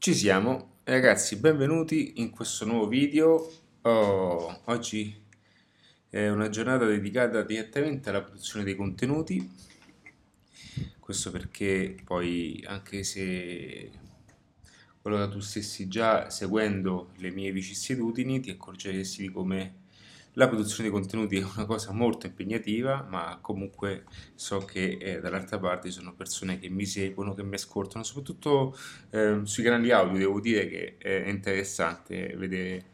Ci siamo, ragazzi, benvenuti in questo nuovo video. Oh, oggi è una giornata dedicata direttamente alla produzione dei contenuti. Questo perché poi, anche se allora tu stessi già seguendo le mie vicissitudini, ti accorgeresti di come la produzione di contenuti è una cosa molto impegnativa, ma comunque so che eh, dall'altra parte ci sono persone che mi seguono, che mi ascoltano, soprattutto eh, sui canali audio. Devo dire che è interessante vedere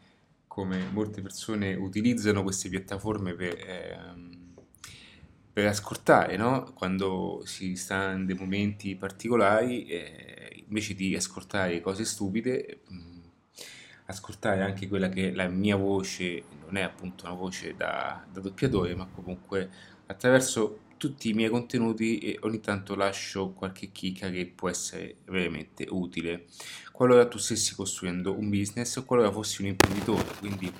come molte persone utilizzano queste piattaforme per, ehm, per ascoltare, no? Quando si sta in dei momenti particolari, eh, invece di ascoltare cose stupide, mh, ascoltare anche quella che la mia voce, non è appunto una voce da, da doppiatore, ma comunque attraverso tutti i miei contenuti e ogni tanto lascio qualche chicca che può essere veramente utile qualora tu stessi costruendo un business o qualora fossi un imprenditore. Quindi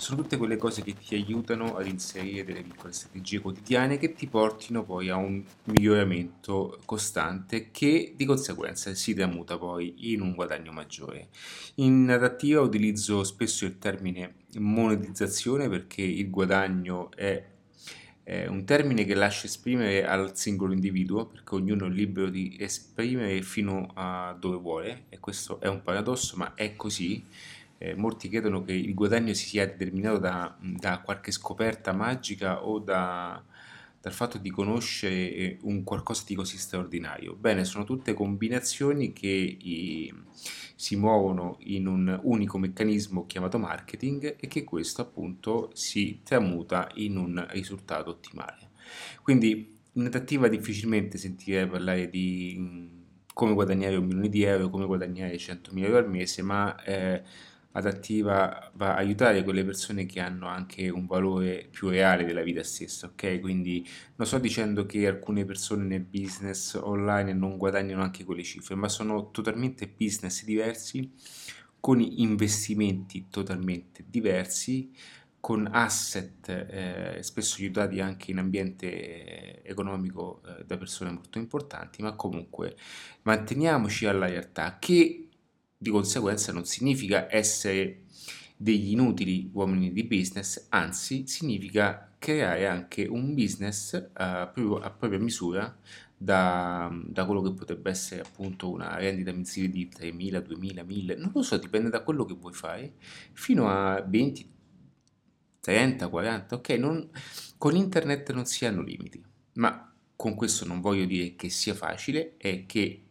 sono tutte quelle cose che ti aiutano ad inserire delle piccole strategie quotidiane che ti portino poi a un miglioramento costante che di conseguenza si tramuta poi in un guadagno maggiore. In narrativa utilizzo spesso il termine monetizzazione perché il guadagno è un termine che lascia esprimere al singolo individuo, perché ognuno è libero di esprimere fino a dove vuole, e questo è un paradosso, ma è così eh, molti credono che il guadagno si sia determinato da, da qualche scoperta magica o da, dal fatto di conoscere eh, un qualcosa di così straordinario. Bene, sono tutte combinazioni che i, si muovono in un unico meccanismo chiamato marketing e che questo appunto si tramuta in un risultato ottimale. Quindi in attiva difficilmente sentirei parlare di come guadagnare un milione di euro, come guadagnare 100.000 euro al mese, ma eh, adattiva va a aiutare quelle persone che hanno anche un valore più reale della vita stessa, ok? Quindi non sto dicendo che alcune persone nel business online non guadagnano anche quelle cifre, ma sono totalmente business diversi, con investimenti totalmente diversi, con asset eh, spesso aiutati anche in ambiente eh, economico eh, da persone molto importanti, ma comunque manteniamoci alla realtà che di conseguenza non significa essere degli inutili uomini di business, anzi significa creare anche un business uh, proprio a propria misura da, da, quello che potrebbe essere appunto una rendita mensile di 3.000, 2.000, 1.000, non lo so, dipende da quello che vuoi fare, fino a 20, 30, 40, ok? Non, con internet non si hanno limiti, ma con questo non voglio dire che sia facile, è che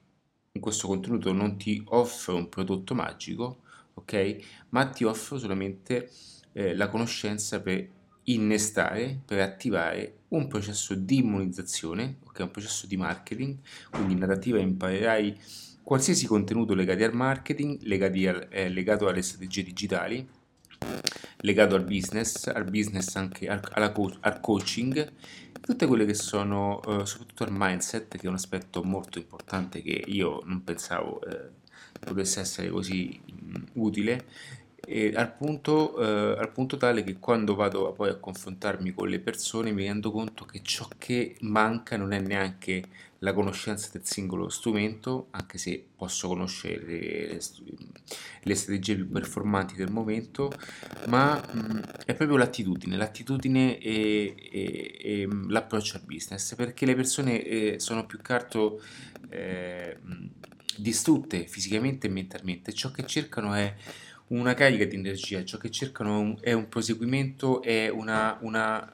in questo contenuto non ti offro un prodotto magico, ok? Ma ti offro solamente eh, la conoscenza per innestare, per attivare un processo di immunizzazione, ok? Un processo di marketing, quindi in narrativa imparerai qualsiasi contenuto legato al marketing, al, eh, legato alle strategie digitali, legato al business, al business anche al, alla, al coaching tutte quelle che sono, eh, soprattutto il mindset, che è un aspetto molto importante che io non pensavo eh, potesse essere così mh, utile, al punto, eh, al, punto, tale che quando vado poi a confrontarmi con le persone mi rendo conto che ciò che manca non è neanche la conoscenza del singolo strumento, anche se posso conoscere le, le strategie più performanti del momento, ma mh, è proprio l'attitudine, l'attitudine e, e, e l'approccio al business, perché le persone eh, sono più che altro eh, distrutte fisicamente e mentalmente, ciò che cercano è una carica di energia, ciò che cercano è un proseguimento, è una, una,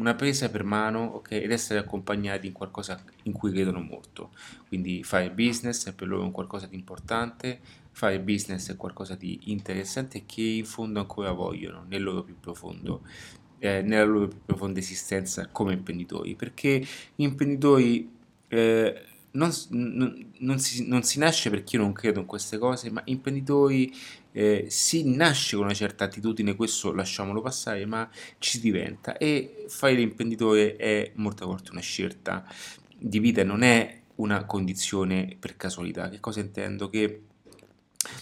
una presa per mano okay, ed essere accompagnati in qualcosa in cui credono molto. Quindi fare business è per loro un qualcosa di importante, fare business è qualcosa di interessante che in fondo ancora vogliono nel loro più profondo. Eh, nella loro più profonda esistenza come imprenditori perché gli imprenditori eh, non, non, non, si, non, si, nasce perché io non credo in queste cose, ma imprenditori eh, si nasce con una certa attitudine, questo lasciamolo passare, ma ci diventa e fare l'imprenditore è molte volte una scelta di vita, non è una condizione per casualità. Che cosa intendo? Che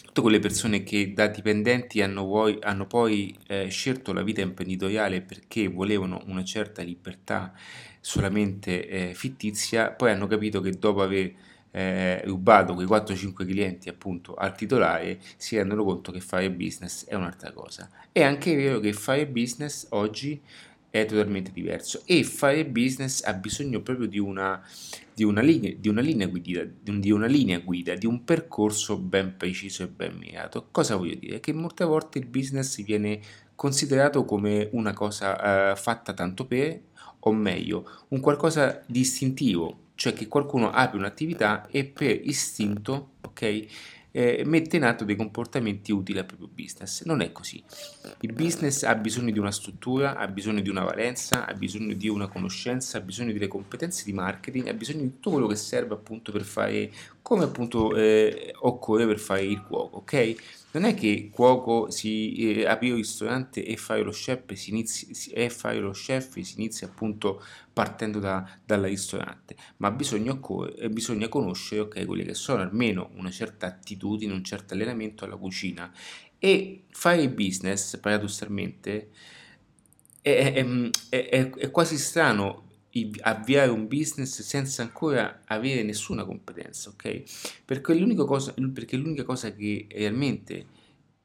tutte quelle persone che da dipendenti hanno, poi, hanno poi eh, scelto la vita imprenditoriale perché volevano una certa libertà solamente eh, fittizia, poi hanno capito che dopo aver eh, rubato quei 4-5 clienti appunto al titolare si rendono conto che fare business è un'altra cosa. È anche vero che fare business oggi è totalmente diverso e fare business ha bisogno proprio di una, di una, linea, di una linea guida, di una linea guida, di un percorso ben preciso e ben mirato. Cosa voglio dire? Che molte volte il business viene considerato come una cosa uh, fatta tanto per, o meglio, un qualcosa di istintivo, cioè che qualcuno apre un'attività e per istinto, ok? eh, mette in atto dei comportamenti utili al proprio business. Non è così. Il business ha bisogno di una struttura, ha bisogno di una valenza, ha bisogno di una conoscenza, ha bisogno delle competenze di marketing, ha bisogno di tutto quello che serve appunto per fare come appunto eh, occorre per fare il cuoco, ok? Non è che cuoco si eh, apre il ristorante e fare lo chef si inizi, e fare lo chef si inizia appunto partendo da, dal ristorante, ma bisogna, eh, bisogna conoscere okay, quelle che sono almeno una certa attitudine, un certo allenamento alla cucina. E fare business paradossalmente è, è, è, è quasi strano avviare un business senza ancora avere nessuna competenza, ok? Perché l'unica cosa, perché l'unica cosa che realmente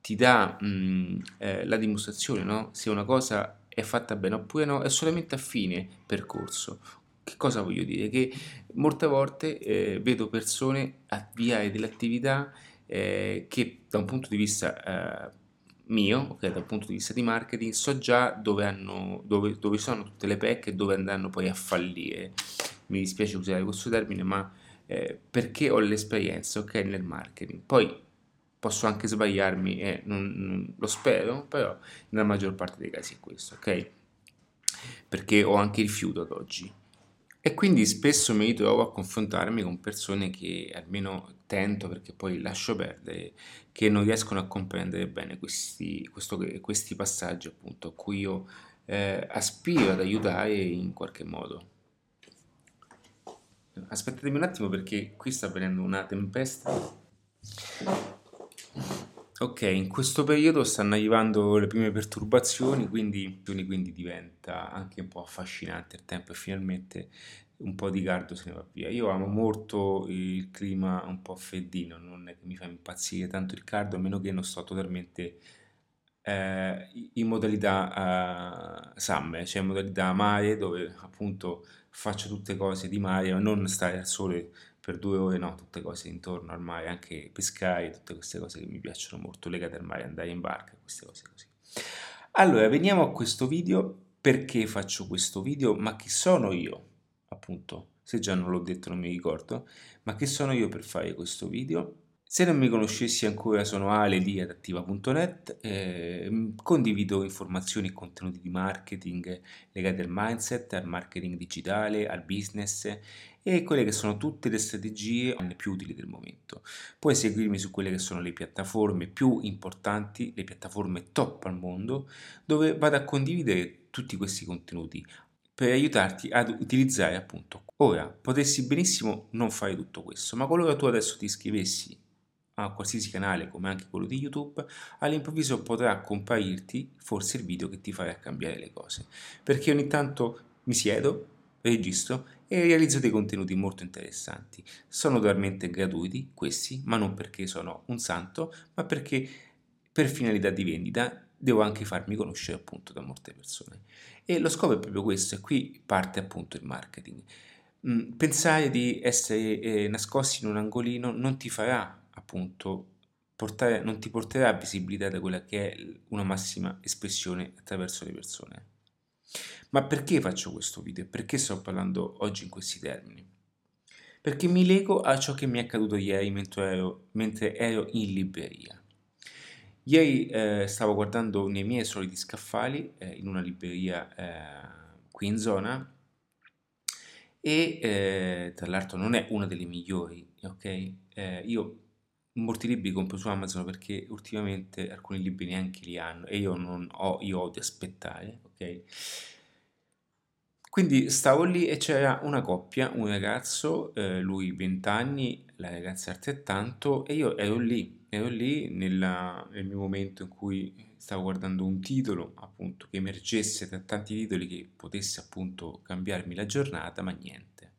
ti dà mh, eh, la dimostrazione, no? Se una cosa è fatta bene oppure no, è solamente a fine percorso. Che cosa voglio dire? Che molte volte eh, vedo persone avviare delle attività eh, che da un punto di vista eh, mio, ok, dal punto di vista di marketing, so già dove, hanno, dove, dove sono tutte le pecche e dove andranno poi a fallire. Mi dispiace usare questo termine, ma eh, perché ho l'esperienza, ok, nel marketing. Poi posso anche sbagliarmi e non, non, lo spero, però nella maggior parte dei casi è questo, ok? Perché ho anche rifiuto ad oggi. E quindi spesso mi ritrovo a confrontarmi con persone che almeno tento, perché poi lascio perdere, che non riescono a comprendere bene questi, questo, questi passaggi appunto a cui io eh, aspiro ad aiutare in qualche modo. Aspettatemi un attimo perché qui sta avvenendo una tempesta. Ok, in questo periodo stanno arrivando le prime perturbazioni, quindi, quindi diventa anche un po' affascinante il tempo e finalmente un po' di caldo se ne va via. Io amo molto il clima un po' freddino, non è che mi fa impazzire tanto il caldo, a meno che non sto totalmente eh, in modalità uh, summer, cioè in modalità mare, dove appunto faccio tutte cose di mare, ma non stare al sole per due ore, no, tutte cose intorno al mare, anche pescare, tutte queste cose che mi piacciono molto legate al mare, andare in barca, queste cose così. Allora, veniamo a questo video. Perché faccio questo video? Ma chi sono io? Appunto, se già non l'ho detto non mi ricordo, ma chi sono io per fare questo video? Se non mi conoscessi ancora sono Ale di adattiva.net, eh, condivido informazioni e contenuti di marketing legati al mindset, al marketing digitale, al business e quelle che sono tutte le strategie più utili del momento. Puoi seguirmi su quelle che sono le piattaforme più importanti, le piattaforme top al mondo, dove vado a condividere tutti questi contenuti per aiutarti ad utilizzare appunto. Ora, potessi benissimo non fare tutto questo, ma qualora tu adesso ti iscrivessi a qualsiasi canale come anche quello di YouTube, all'improvviso potrà comparirti forse il video che ti farà cambiare le cose. Perché ogni tanto mi siedo, registro e realizzo dei contenuti molto interessanti. Sono totalmente gratuiti questi, ma non perché sono un santo, ma perché per finalità di vendita devo anche farmi conoscere appunto da molte persone. E lo scopo è proprio questo, e qui parte appunto il marketing. Mm, pensare di essere eh, nascosti in un angolino non ti farà appunto portare, non ti porterà visibilità da quella che è una massima espressione attraverso le persone. Ma perché faccio questo video? Perché sto parlando oggi in questi termini? Perché mi lego a ciò che mi è accaduto ieri mentre ero, mentre ero in libreria. Ieri eh, stavo guardando nei miei soliti scaffali eh, in una libreria eh, qui in zona e eh, tra l'altro non è una delle migliori, ok? Eh, io molti libri compro su Amazon perché ultimamente alcuni libri neanche li hanno e io non ho, io odio aspettare, ok? Quindi stavo lì e c'era una coppia, un ragazzo, eh, lui 20 anni, la ragazza altrettanto, e io ero lì, ero lì nella, nel mio momento in cui stavo guardando un titolo, appunto, che emergesse tra tanti titoli che potesse appunto cambiarmi la giornata, ma niente.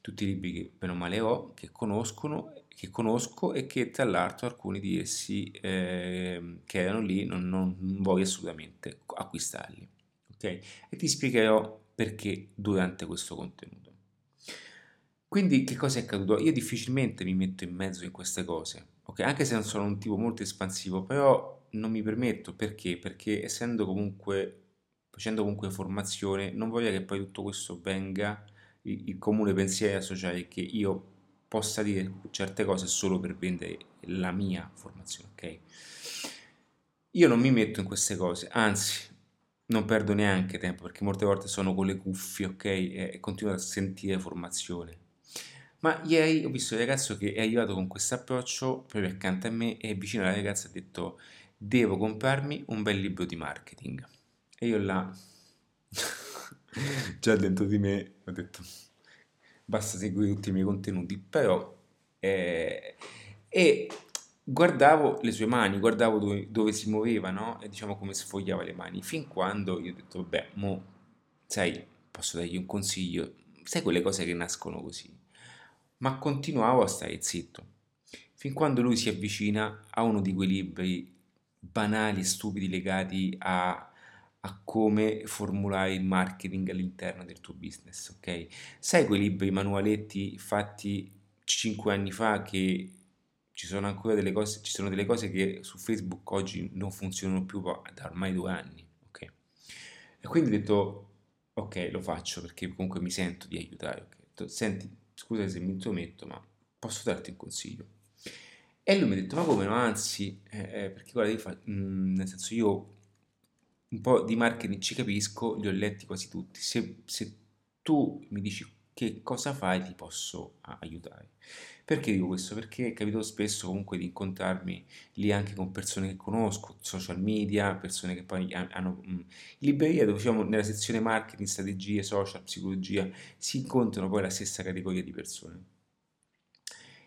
tutti i libri che bene male ho, che conoscono, che conosco e che tra l'altro alcuni di essi eh, che erano lì non, non, voglio assolutamente acquistarli. Ok? E ti spiegherò perché durante questo contenuto. Quindi che cosa è accaduto? Io difficilmente mi metto in mezzo in queste cose, ok? Anche se non sono un tipo molto espansivo, però non mi permetto perché? Perché essendo comunque facendo comunque formazione, non voglio che poi tutto questo venga il, il comune pensiero associare che io possa dire certe cose solo per vendere la mia formazione, ok? Io non mi metto in queste cose, anzi, non perdo neanche tempo perché molte volte sono con le cuffie, ok? E continuo a sentire formazione. Ma ieri ho visto il ragazzo che è arrivato con questo approccio proprio accanto a me e vicino alla ragazza ha detto devo comprarmi un bel libro di marketing. E io là, già dentro di me, ho detto basta seguire tutti i miei contenuti, però... Eh, e guardavo le sue mani, guardavo dove, dove, si muoveva, no? E diciamo come sfogliava le mani, fin quando io ho detto, vabbè, mo, sai, posso dargli un consiglio, sai quelle cose che nascono così. Ma continuavo a stare zitto, fin quando lui si avvicina a uno di quei libri banali, stupidi, legati a a come formulare il marketing all'interno del tuo business, ok? Sai quei libri, manualetti fatti 5 anni fa che ci sono ancora delle cose, ci sono delle cose che su Facebook oggi non funzionano più da ormai due anni, ok? E quindi ho detto, ok, lo faccio perché comunque mi sento di aiutare, ok? Detto, Senti, scusa se mi intrometto, ma posso darti un consiglio? E lui mi ha detto, ma come no, anzi, eh, eh perché guarda, fa, mh, mm, nel senso io un po' di marketing ci capisco, li ho letti quasi tutti. Se, se tu mi dici che cosa fai, ti posso aiutare. Perché dico questo? Perché capito spesso comunque di incontrarmi lì anche con persone che conosco, social media, persone che poi hanno... In libreria dove diciamo nella sezione marketing, strategie, social, psicologia, si incontrano poi la stessa categoria di persone.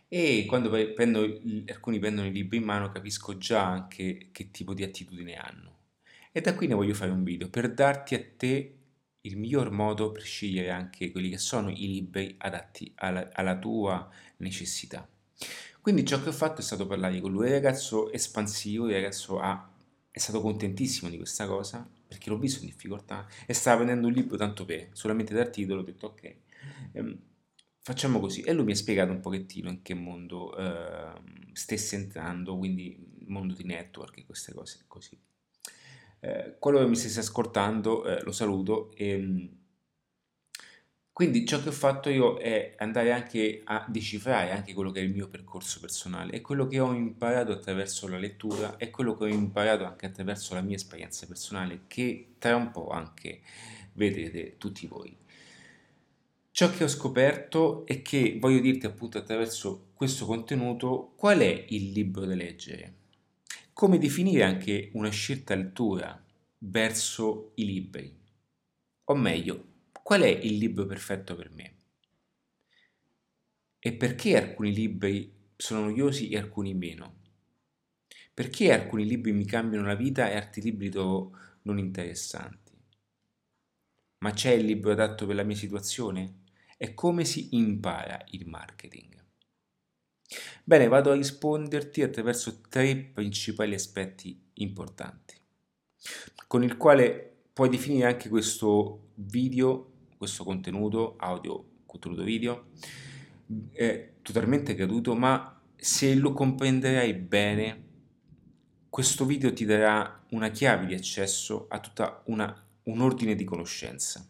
E quando prendo, alcuni prendono i libri in mano capisco già anche che tipo di attitudine hanno. E da qui ne voglio fare un video per darti a te il miglior modo per scegliere anche quelli che sono i libri adatti alla, alla tua necessità. Quindi ciò che ho fatto è stato parlare con lui, il ragazzo espansivo, il ragazzo ha, è stato contentissimo di questa cosa perché l'ho visto in difficoltà e stava prendendo un libro tanto per, solamente dal titolo, ho detto ok, ehm, facciamo così. E lui mi ha spiegato un pochettino in che mondo eh, stesse entrando, quindi mondo di network e queste cose così. Eh, che mi stesse ascoltando eh, lo saluto. E, ehm, quindi ciò che ho fatto io è andare anche a decifrare anche quello che è il mio percorso personale e quello che ho imparato attraverso la lettura e quello che ho imparato anche attraverso la mia esperienza personale che tra un po' anche vedrete tutti voi. Ciò che ho scoperto è che voglio dirti appunto attraverso questo contenuto qual è il libro da leggere come definire anche una scelta lettura verso i libri? O meglio, qual è il libro perfetto per me? E perché alcuni libri sono noiosi e alcuni meno? Perché alcuni libri mi cambiano la vita e altri libri trovo non interessanti? Ma c'è il libro adatto per la mia situazione? E come si impara il marketing? Bene, vado a risponderti attraverso tre principali aspetti importanti, con il quale puoi definire anche questo video, questo contenuto audio, contenuto video, è totalmente gratuito, ma se lo comprenderai bene, questo video ti darà una chiave di accesso a tutta una, un ordine di conoscenza.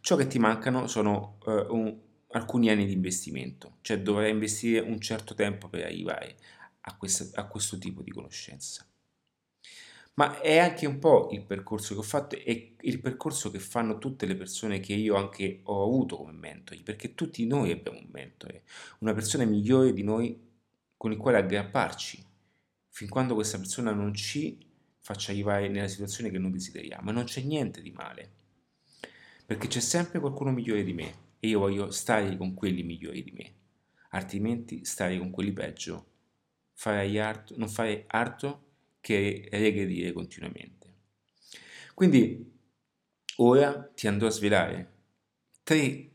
Ciò che ti mancano sono uh, un, alcuni anni di investimento, cioè dovrai investire un certo tempo per arrivare a, questa, a questo tipo di conoscenza. Ma è anche un po' il percorso che ho fatto e il percorso che fanno tutte le persone che io anche ho avuto come mentori, perché tutti noi abbiamo un mentore, una persona migliore di noi con il quale aggrapparci, fin quando questa persona non ci faccia arrivare nella situazione che noi desideriamo. Ma non c'è niente di male, perché c'è sempre qualcuno migliore di me e io voglio stare con quelli migliori di me, altrimenti stare con quelli peggio, fare arto, non fare altro che regredire continuamente. Quindi ora ti andrò a svelare tre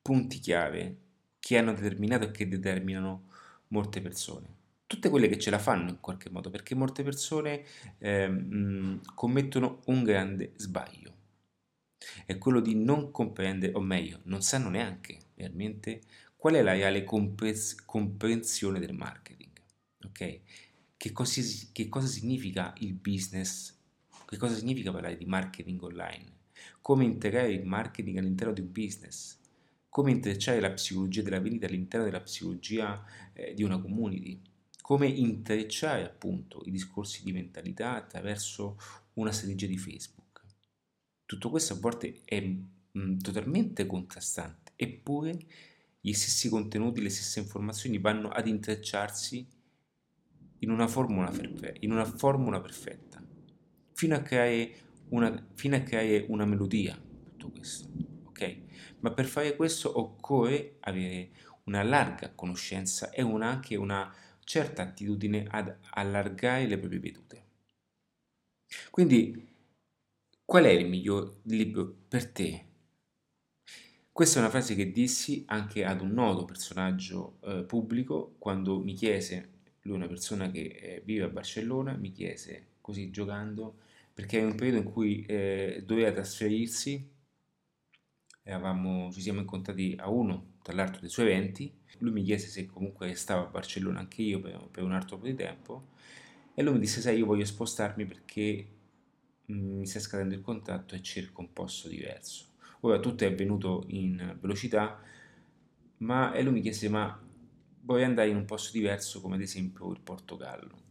punti chiave che hanno determinato e che determinano molte persone. Tutte quelle che ce la fanno in qualche modo, perché molte persone eh, commettono un grande sbaglio. È quello di non comprendere, o meglio, non sanno neanche realmente qual è la reale comprensione del marketing. Ok? Che cosa, che cosa significa il business? Che cosa significa parlare di marketing online? Come integrare il marketing all'interno di un business? Come intrecciare la psicologia della vendita all'interno della psicologia eh, di una community? Come intrecciare appunto i discorsi di mentalità attraverso una strategia di Facebook? Tutto questo a volte è mh, totalmente contrastante, eppure gli stessi contenuti, le stesse informazioni vanno ad intrecciarsi in una formula, perfe- in una formula perfetta, fino a, creare una, fino a creare una melodia, tutto questo, ok? Ma per fare questo occorre avere una larga conoscenza e una, anche una certa attitudine ad allargare le proprie vedute. Quindi, qual è il miglior libro per te? Questa è una frase che dissi anche ad un noto personaggio eh, pubblico quando mi chiese lui è una persona che eh, vive a Barcellona, mi chiese così giocando, perché era un periodo in cui eh, doveva trasferirsi, eravamo, ci siamo incontrati a uno tra l'altro dei suoi eventi, lui mi chiese se comunque stavo a Barcellona anche io per, per un altro po' di tempo, e lui mi disse sai io voglio spostarmi perché mi sta scadendo il contratto e cerco un posto diverso. Ora tutto è avvenuto in velocità, ma e lui mi chiese ma vorrei andare in un posto diverso come ad esempio il Portogallo.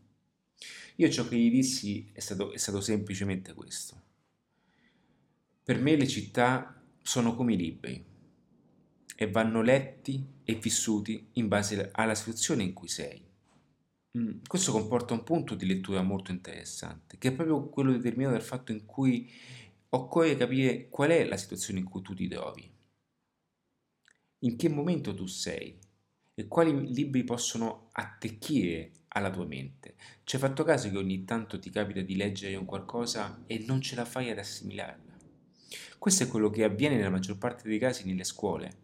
Io ciò che gli dissi è stato, è stato semplicemente questo. Per me le città sono come i libri e vanno letti e vissuti in base alla situazione in cui sei. Mm, questo comporta un punto di lettura molto interessante, che è proprio quello determinato dal fatto in cui occorre capire qual è la situazione in cui tu ti trovi, in che momento tu sei, e quali libri possono attecchire alla tua mente. Ci hai fatto caso che ogni tanto ti capita di leggere un qualcosa e non ce la fai ad assimilarla? Questo è quello che avviene nella maggior parte dei casi nelle scuole.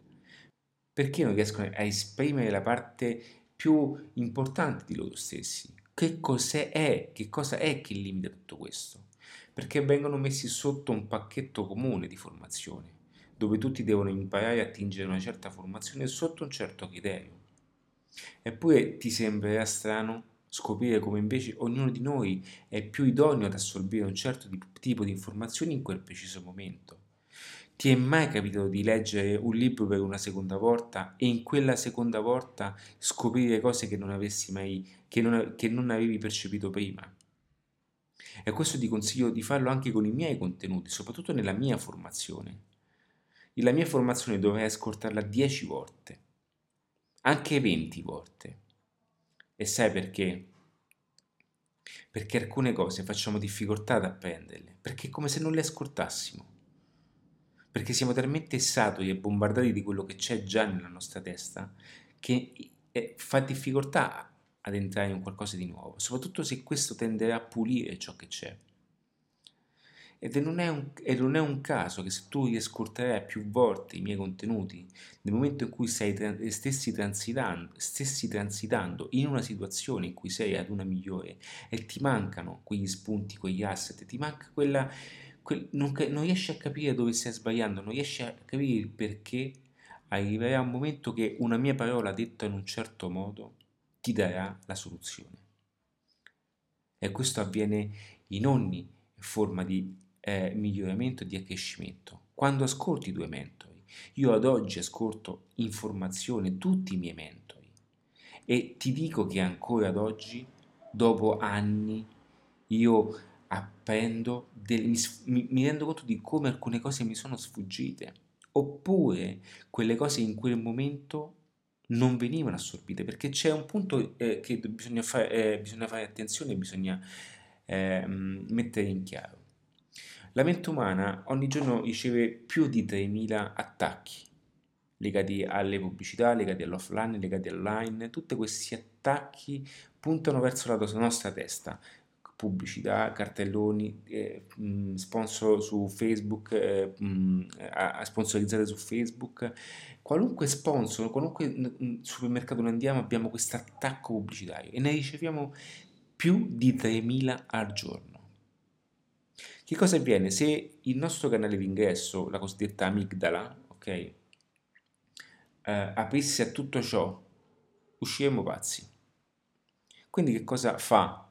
Perché non riescono a esprimere la parte più importante di loro stessi? Che cos'è? Che cosa è che limita tutto questo? Perché vengono messi sotto un pacchetto comune di formazione, dove tutti devono imparare a attingere una certa formazione sotto un certo criterio. Eppure ti sembrerà strano scoprire come invece ognuno di noi è più idoneo ad assorbire un certo tipo di informazioni in quel preciso momento. Ti è mai capitato di leggere un libro per una seconda volta e in quella seconda volta scoprire cose che non mai, che non, che non avevi percepito prima? E questo ti consiglio di farlo anche con i miei contenuti, soprattutto nella mia formazione. La mia formazione dovrei ascoltarla 10 volte anche 20 volte. E sai perché? Perché alcune cose facciamo difficoltà ad apprenderle, perché è come se non le ascoltassimo. Perché siamo talmente saturi e bombardati di quello che c'è già nella nostra testa che fa difficoltà ad entrare in qualcosa di nuovo, soprattutto se questo tenderà a pulire ciò che c'è. Ed non, un, e non, è un, caso che se tu riascolterai più volte i miei contenuti, nel momento in cui sei, stessi, transitando, stessi transitando in una situazione in cui sei ad una migliore e ti mancano quegli spunti, quegli asset, ti manca quella... Non, non riesci a capire dove stai sbagliando, non riesci a capire il perché, arriverà un momento che una mia parola detta in un certo modo ti darà la soluzione. E questo avviene in ogni forma di eh, miglioramento e di accrescimento. Quando ascolti i tuoi mentori, io ad oggi ascolto informazione tutti i miei mentori e ti dico che ancora ad oggi, dopo anni, io apprendo, del, mi, mi rendo conto di come alcune cose mi sono sfuggite, oppure quelle cose in quel momento non venivano assorbite, perché c'è un punto eh, che bisogna fare, eh, bisogna fare attenzione, bisogna eh, mettere in chiaro. La mente umana ogni giorno riceve più di 3.000 attacchi legati alle pubblicità, legati all'offline, legati all'online. Tutti questi attacchi puntano verso la nostra testa, pubblicità, cartelloni, eh, mh, sponsor su Facebook, eh, mh, sponsorizzate su Facebook, qualunque sponsor, qualunque supermercato noi andiamo abbiamo questo attacco pubblicitario e ne riceviamo più di 3.000 al giorno. Che cosa avviene? Se il nostro canale di ingresso, la cosiddetta amigdala, ok, eh, aprisse a tutto ciò, usciremo pazzi. Quindi che cosa fa?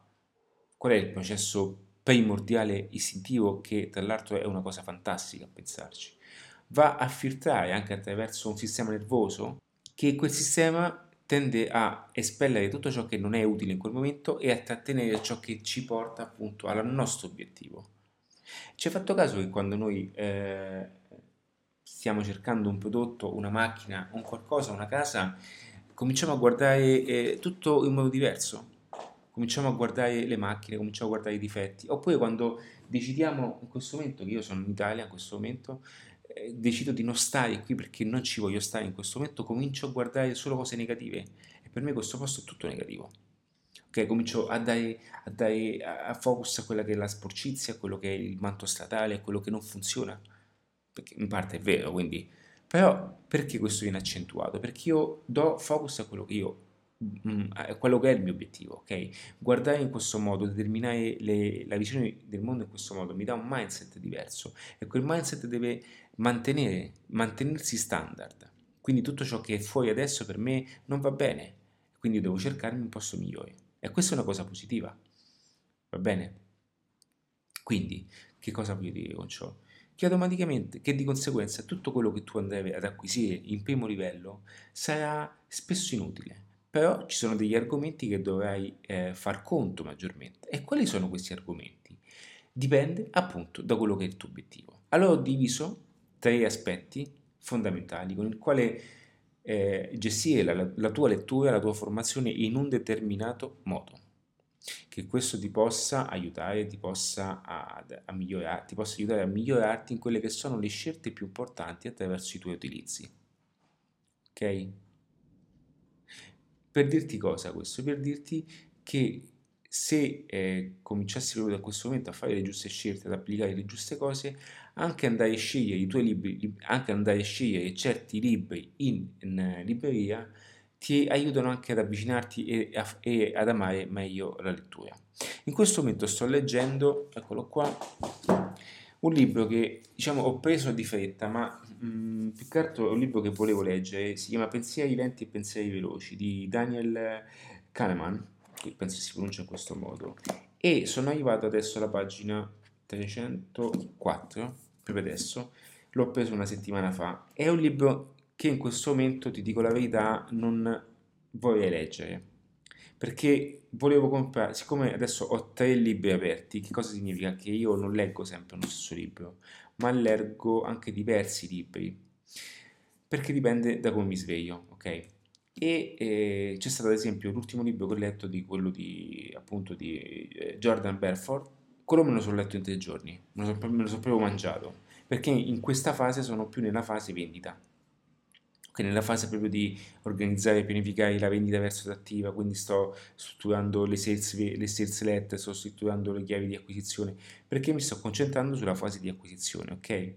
Qual è il processo primordiale istintivo che tra l'altro è una cosa fantastica a pensarci? Va a filtrare anche attraverso un sistema nervoso che quel sistema tende a espellere tutto ciò che non è utile in quel momento e a trattenere ciò che ci porta appunto al nostro obiettivo. Ci hai fatto caso che quando noi eh, stiamo cercando un prodotto, una macchina, un qualcosa, una casa, cominciamo a guardare eh, tutto in modo diverso? Cominciamo a guardare le macchine, cominciamo a guardare i difetti. Oppure quando decidiamo, in questo momento, che io sono in Italia, in questo momento, eh, decido di non stare qui perché non ci voglio stare in questo momento, comincio a guardare solo cose negative. E per me questo posto è tutto negativo ok? Comincio a dare, a dare a focus a quella che è la sporcizia, a quello che è il manto statale, a quello che non funziona, perché in parte è vero, quindi... Però perché questo viene accentuato? Perché io do focus a quello che io quello che è il mio obiettivo, ok? Guardare in questo modo, determinare le, la visione del mondo in questo modo mi dà un mindset diverso e quel mindset deve mantenere, mantenersi standard. Quindi tutto ciò che è fuori adesso per me non va bene, quindi devo cercarmi un posto migliore. E questa è una cosa positiva, va bene? Quindi, che cosa voglio dire con ciò? Che automaticamente, che di conseguenza tutto quello che tu andrai ad acquisire in primo livello sarà spesso inutile, però ci sono degli argomenti che dovrai eh, far conto maggiormente. E quali sono questi argomenti? Dipende appunto da quello che è il tuo obiettivo. Allora ho diviso tre aspetti fondamentali con il quale eh, gestire la, la tua lettura, la tua formazione in un determinato modo che questo ti possa aiutare, ti possa, a, a migliorare, ti possa aiutare a migliorarti in quelle che sono le scelte più importanti attraverso i tuoi utilizzi. Ok? Per dirti cosa questo? Per dirti che se eh, cominciassi proprio da questo momento a fare le giuste scelte, ad applicare le giuste cose, anche andare a scegliere i tuoi libri, anche andare a scegliere certi libri in, in libreria, ti aiutano anche ad avvicinarti e, a, e, ad amare meglio la lettura. In questo momento sto leggendo, eccolo qua, un libro che diciamo ho preso di fretta, ma mh, mm, più che altro è un libro che volevo leggere, si chiama Pensieri lenti e pensieri veloci di Daniel Kahneman che penso si pronuncia in questo modo, e sono arrivato adesso alla pagina 304, proprio adesso, l'ho preso una settimana fa, è un libro che in questo momento, ti dico la verità, non vorrei leggere, perché volevo comprare, siccome adesso ho tre libri aperti, che cosa significa? Che io non leggo sempre lo stesso libro, ma leggo anche diversi libri, perché dipende da come mi sveglio, ok? E eh, c'è stato ad esempio l'ultimo libro che ho letto di quello di, appunto, di eh, Jordan Belfort, quello me lo sono letto in tre giorni, me lo, so, me lo sono proprio mangiato, perché in questa fase sono più nella fase vendita, che nella fase proprio di organizzare e pianificare la vendita verso l'attiva, quindi sto strutturando le sales, le sales letter, sto strutturando le chiavi di acquisizione, perché mi sto concentrando sulla fase di acquisizione, ok?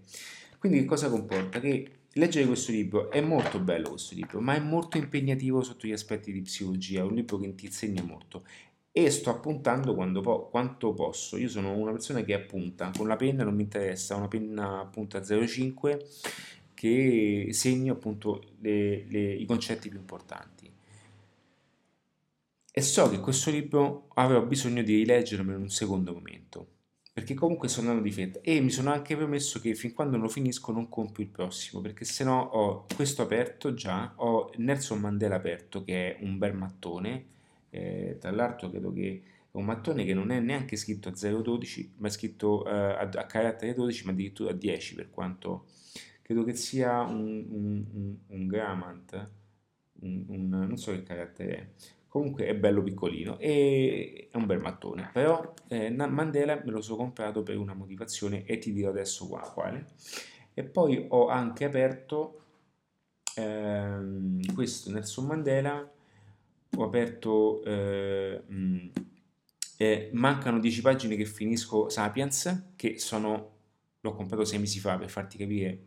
Quindi che cosa comporta? Che leggere questo libro è molto bello questo libro, ma è molto impegnativo sotto gli aspetti di psicologia, è un libro che ti insegna molto e sto appuntando po- quanto posso. Io sono una persona che appunta con la penna, non mi interessa, una penna appunta 05 che segno appunto le, le, i concetti più importanti. E so che questo libro avrò bisogno di rileggermelo in un secondo momento perché comunque sono andato di fretta e mi sono anche promesso che fin quando non lo finisco non compro il prossimo perché se no ho questo aperto già ho Nelson Mandela aperto che è un bel mattone eh, tra l'altro credo che è un mattone che non è neanche scritto a 0,12 ma è scritto eh, a, a, carattere 12 ma addirittura a 10 per quanto credo che sia un, un, un, un Gramant non so che carattere è. Comunque è bello piccolino e è un bel mattone. Però eh, Mandela me lo sono comprato per una motivazione e ti dirò adesso qua, quale. E poi ho anche aperto ehm, questo Nelson Mandela ho aperto eh, eh, mancano 10 pagine che finisco Sapiens, che sono, l'ho comprato 6 mesi fa per farti capire,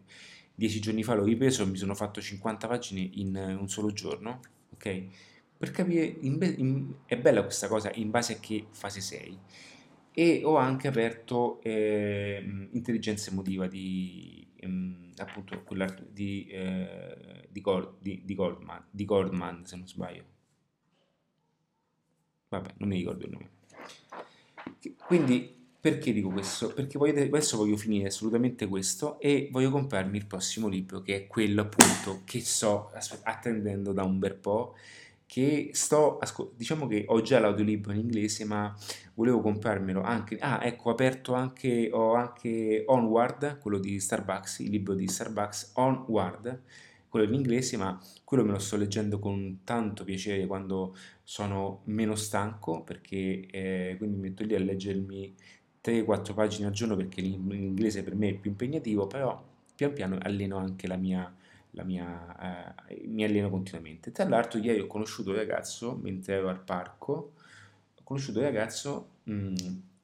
10 giorni fa l'ho ripreso mi sono fatto 50 pagine in un solo giorno, ok? Per capire, in, in, è bella questa cosa in base a che fase sei. E ho anche aperto eh, intelligenza emotiva di, ehm, appunto, quella di, eh, di, Gold, di, di, Goldman, di Goldman, se non sbaglio. Vabbè, non mi ricordo il nome. Quindi, perché dico questo? Perché voglio, adesso voglio finire assolutamente questo e voglio comprarmi il prossimo libro, che è quello appunto che sto attendendo da un bel po', che sto, diciamo che ho già l'audiolibro in inglese, ma volevo comprarmelo anche, ah ecco, ho aperto anche, ho anche Onward, quello di Starbucks, il libro di Starbucks, Onward, quello in inglese, ma quello me lo sto leggendo con tanto piacere quando sono meno stanco, perché eh, quindi mi metto lì a leggermi 3-4 pagine al giorno perché l'inglese per me è più impegnativo, però pian piano alleno anche la mia, la mia eh, mi alleno continuamente. Tra l'altro ieri ho conosciuto un ragazzo, mentre ero al parco, ho conosciuto un ragazzo mh, mm,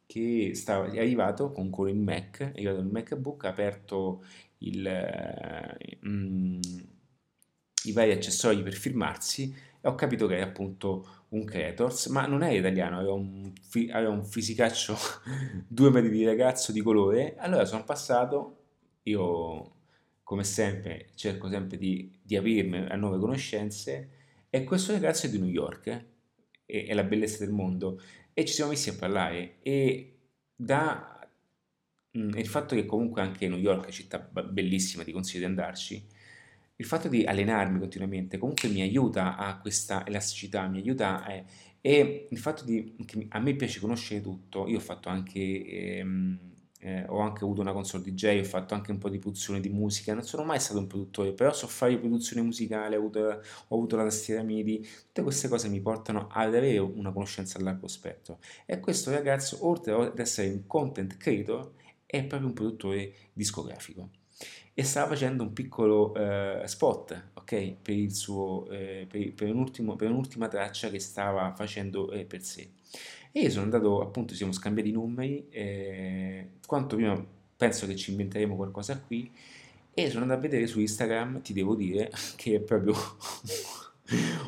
che stava, è arrivato con, con il Mac, è arrivato il MacBook, ha aperto il, eh, mh, mm, i vari accessori per firmarsi e ho capito che è appunto un creators, ma non è italiano, aveva un, fi- aveva un fisicaccio due metri di ragazzo di colore, allora sono passato, io come sempre cerco sempre di, di aprirmi a nuove conoscenze e questo ragazzo è di New York, eh, è la bellezza del mondo e ci siamo messi a parlare e da mm, il fatto che comunque anche New York è una città bellissima, ti consiglio di andarci, il fatto di allenarmi continuamente comunque mi aiuta a questa elasticità, mi aiuta a, e il fatto di, che a me piace conoscere tutto, io ho fatto anche, ehm, eh, ho anche avuto una console DJ, ho fatto anche un po' di produzione di musica, non sono mai stato un produttore, però so fare produzione musicale, ho avuto, ho avuto la tastiera MIDI, tutte queste cose mi portano ad avere una conoscenza a largo spettro. E questo ragazzo, oltre ad essere un content creator, è proprio un produttore discografico e stava facendo un piccolo eh, spot ok? Per, suo, eh, per, per, un ultimo, per, un'ultima traccia che stava facendo eh, per sé. E io sono andato appunto siamo scambiati i numeri eh, quanto prima penso che ci inventeremo qualcosa qui e sono andato a vedere su Instagram ti devo dire che è proprio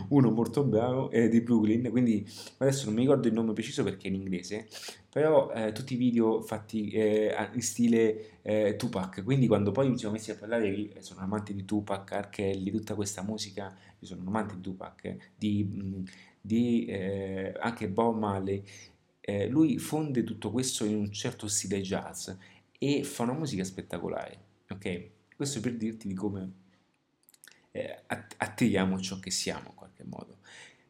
uno molto bravo è di Brooklyn quindi adesso non mi ricordo il nome preciso perché è in inglese però eh, tutti i video fatti eh, in stile eh, Tupac, quindi quando poi ci siamo messi a parlare, sono amante di Tupac, Archelli, tutta questa musica, io sono amante di Tupac, di, di eh, anche Bob Marley, eh, lui fonde tutto questo in un certo stile jazz e fa una musica spettacolare, ok? Questo per dirti di come eh, attiriamo ciò che siamo in qualche modo.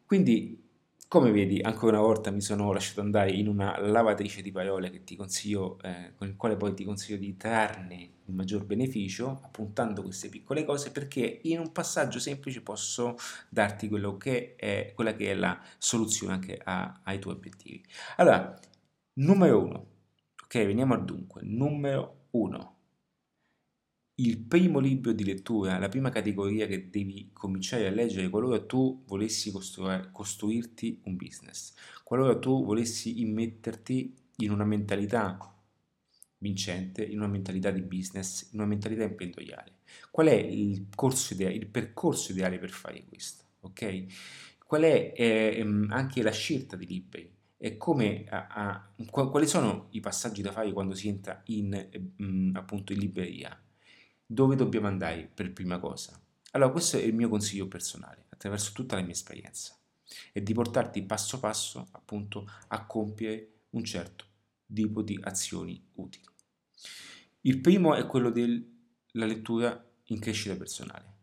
Quindi come vedi, ancora una volta mi sono lasciato andare in una lavatrice di parole che ti consiglio, eh, con il quale poi ti consiglio di trarne il maggior beneficio, appuntando queste piccole cose, perché in un passaggio semplice posso darti che è, quella che è la soluzione anche a, ai tuoi obiettivi. Allora, numero uno, ok, veniamo al dunque. Numero uno, il primo libro di lettura, la prima categoria che devi cominciare a leggere qualora tu volessi costruirti un business, qualora tu volessi immetterti in una mentalità vincente, in una mentalità di business, in una mentalità imprenditoriale. Qual è il, ideale, il percorso ideale per fare questo? Okay? Qual è eh, anche la scelta di libri? E come, a, a, quali sono i passaggi da fare quando si entra in, eh, appunto in libreria? Dove dobbiamo andare per prima cosa? Allora, questo è il mio consiglio personale, attraverso tutta la mia esperienza, è di portarti passo passo appunto a compiere un certo tipo di azioni utili. Il primo è quello della lettura in crescita personale.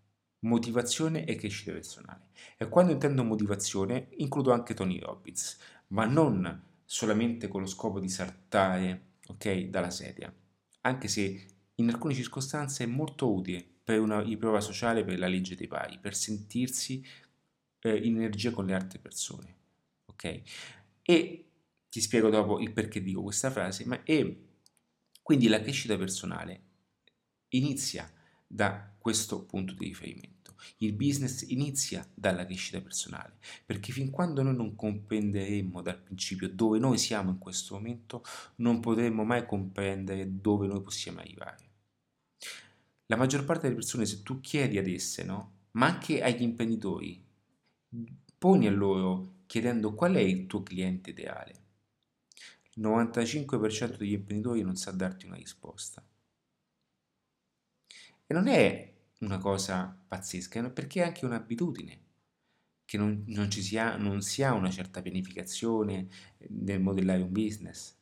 Motivazione e crescita personale. E quando intendo motivazione includo anche Tony Robbins, ma non solamente con lo scopo di saltare okay, dalla sedia, anche se in alcune circostanze è molto utile per una riprova sociale per la legge dei pari, per sentirsi eh, in energia con le altre persone. Ok? E ti spiego dopo il perché dico questa frase, ma e quindi la crescita personale inizia da questo punto di riferimento. Il business inizia dalla crescita personale, perché fin quando noi non comprenderemo dal principio dove noi siamo in questo momento, non potremo mai comprendere dove noi possiamo arrivare. La maggior parte delle persone, se tu chiedi ad esse, no? ma anche agli imprenditori, poni a loro chiedendo qual è il tuo cliente ideale. Il 95% degli imprenditori non sa darti una risposta. E non è una cosa pazzesca, perché è anche un'abitudine, che non, non, ci sia, non si ha una certa pianificazione nel modellare un business,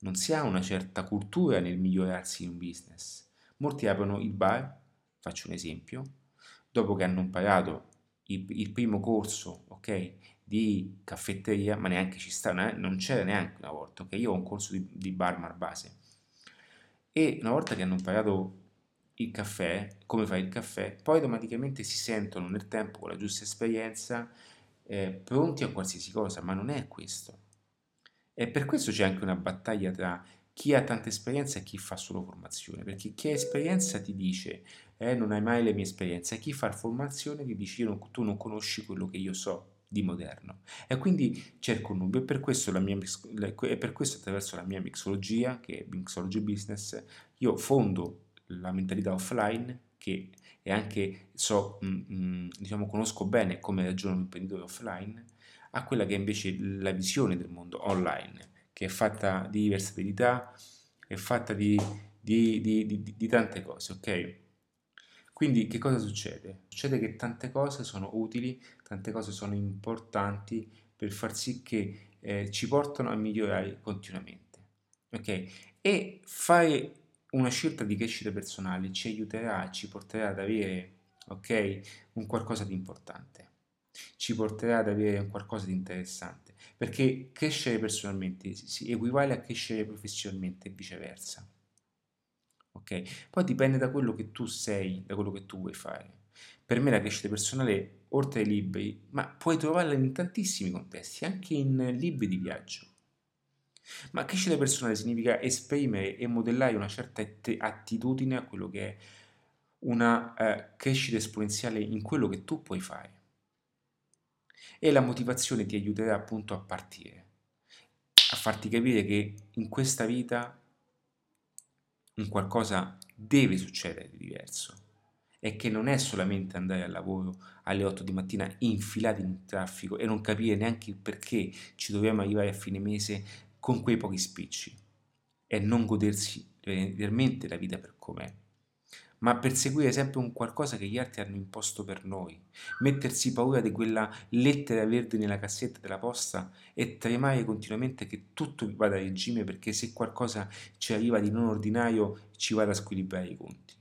non si ha una certa cultura nel migliorarsi in un business. Molti aprono il bar, faccio un esempio, dopo che hanno imparato il, il primo corso, ok, di caffetteria, ma neanche ci sta, non c'era neanche una volta, ok, io ho un corso di, di barman base, e una volta che hanno imparato il caffè, come fare il caffè, poi automaticamente si sentono nel tempo con la giusta esperienza eh, pronti a qualsiasi cosa, ma non è questo. E per questo c'è anche una battaglia tra chi ha tanta esperienza e chi fa solo formazione, perché chi ha esperienza ti dice eh, non hai mai le mie esperienze, e chi fa formazione ti dice non, tu non conosci quello che io so di moderno. E quindi cerco un nubio, e per questo, la mia, e per questo attraverso la mia mixologia, che è Mixology Business, io fondo la mentalità offline che e anche so, mh, mm, mh, mm, diciamo, conosco bene come ragiona un imprenditore offline, a quella che è invece la visione del mondo online, che è fatta di diversità, è fatta di, di, di, di, tante cose, ok? Quindi che cosa succede? Succede che tante cose sono utili, tante cose sono importanti per far sì che eh, ci portano a migliorare continuamente, ok? E fare una scelta di crescita personale ci aiuterà, ci porterà ad avere ok, un qualcosa di importante, ci porterà ad avere un qualcosa di interessante, perché crescere personalmente si equivale a crescere professionalmente e viceversa. Ok? Poi dipende da quello che tu sei, da quello che tu vuoi fare. Per me la crescita personale, oltre ai libri, ma puoi trovarla in tantissimi contesti, anche in libri di viaggio ma crescita personale significa esprimere e modellare una certa attitudine a quello che è una eh, crescita esponenziale in quello che tu puoi fare. E la motivazione ti aiuterà appunto a partire, a farti capire che in questa vita un qualcosa deve succedere di diverso e che non è solamente andare al lavoro alle 8 di mattina infilati in traffico e non capire neanche perché ci dobbiamo arrivare a fine mese con quei pochi spicci e non godersi veramente la vita per com'è, ma perseguire sempre un qualcosa che gli altri hanno imposto per noi, mettersi paura di quella lettera verde nella cassetta della posta e tremare continuamente che tutto vada a regime perché se qualcosa ci arriva di non ordinario ci vada a squilibrare i conti.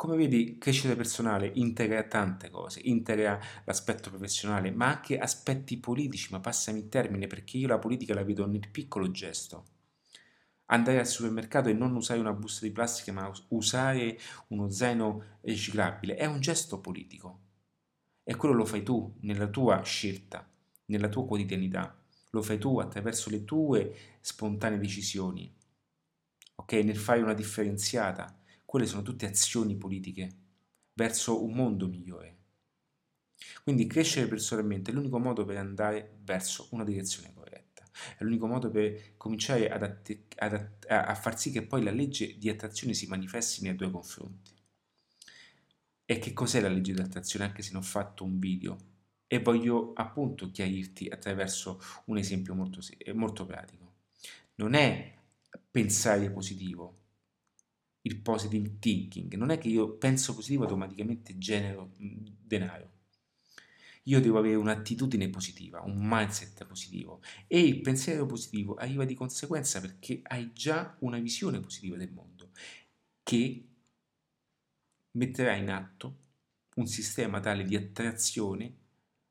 Come vedi, crescita personale integra tante cose, integra l'aspetto professionale, ma anche aspetti politici, ma passami il termine, perché io la politica la vedo nel piccolo gesto. Andare al supermercato e non usare una busta di plastica, ma usare uno zaino riciclabile, è un gesto politico. E quello lo fai tu, nella tua scelta, nella tua quotidianità. Lo fai tu attraverso le tue spontanee decisioni, ok? Nel fare una differenziata quelle sono tutte azioni politiche verso un mondo migliore. Quindi crescere personalmente è l'unico modo per andare verso una direzione corretta, è l'unico modo per cominciare ad att- ad att- a far sì che poi la legge di attrazione si manifesti nei tuoi confronti. E che cos'è la legge di attrazione? Anche se non ho fatto un video e voglio appunto chiarirti attraverso un esempio molto, molto pratico. Non è pensare positivo, il positive thinking. Non è che io penso positivo e automaticamente genero denaro. Io devo avere un'attitudine positiva, un mindset positivo e il pensiero positivo arriva di conseguenza perché hai già una visione positiva del mondo che metterà in atto un sistema tale di attrazione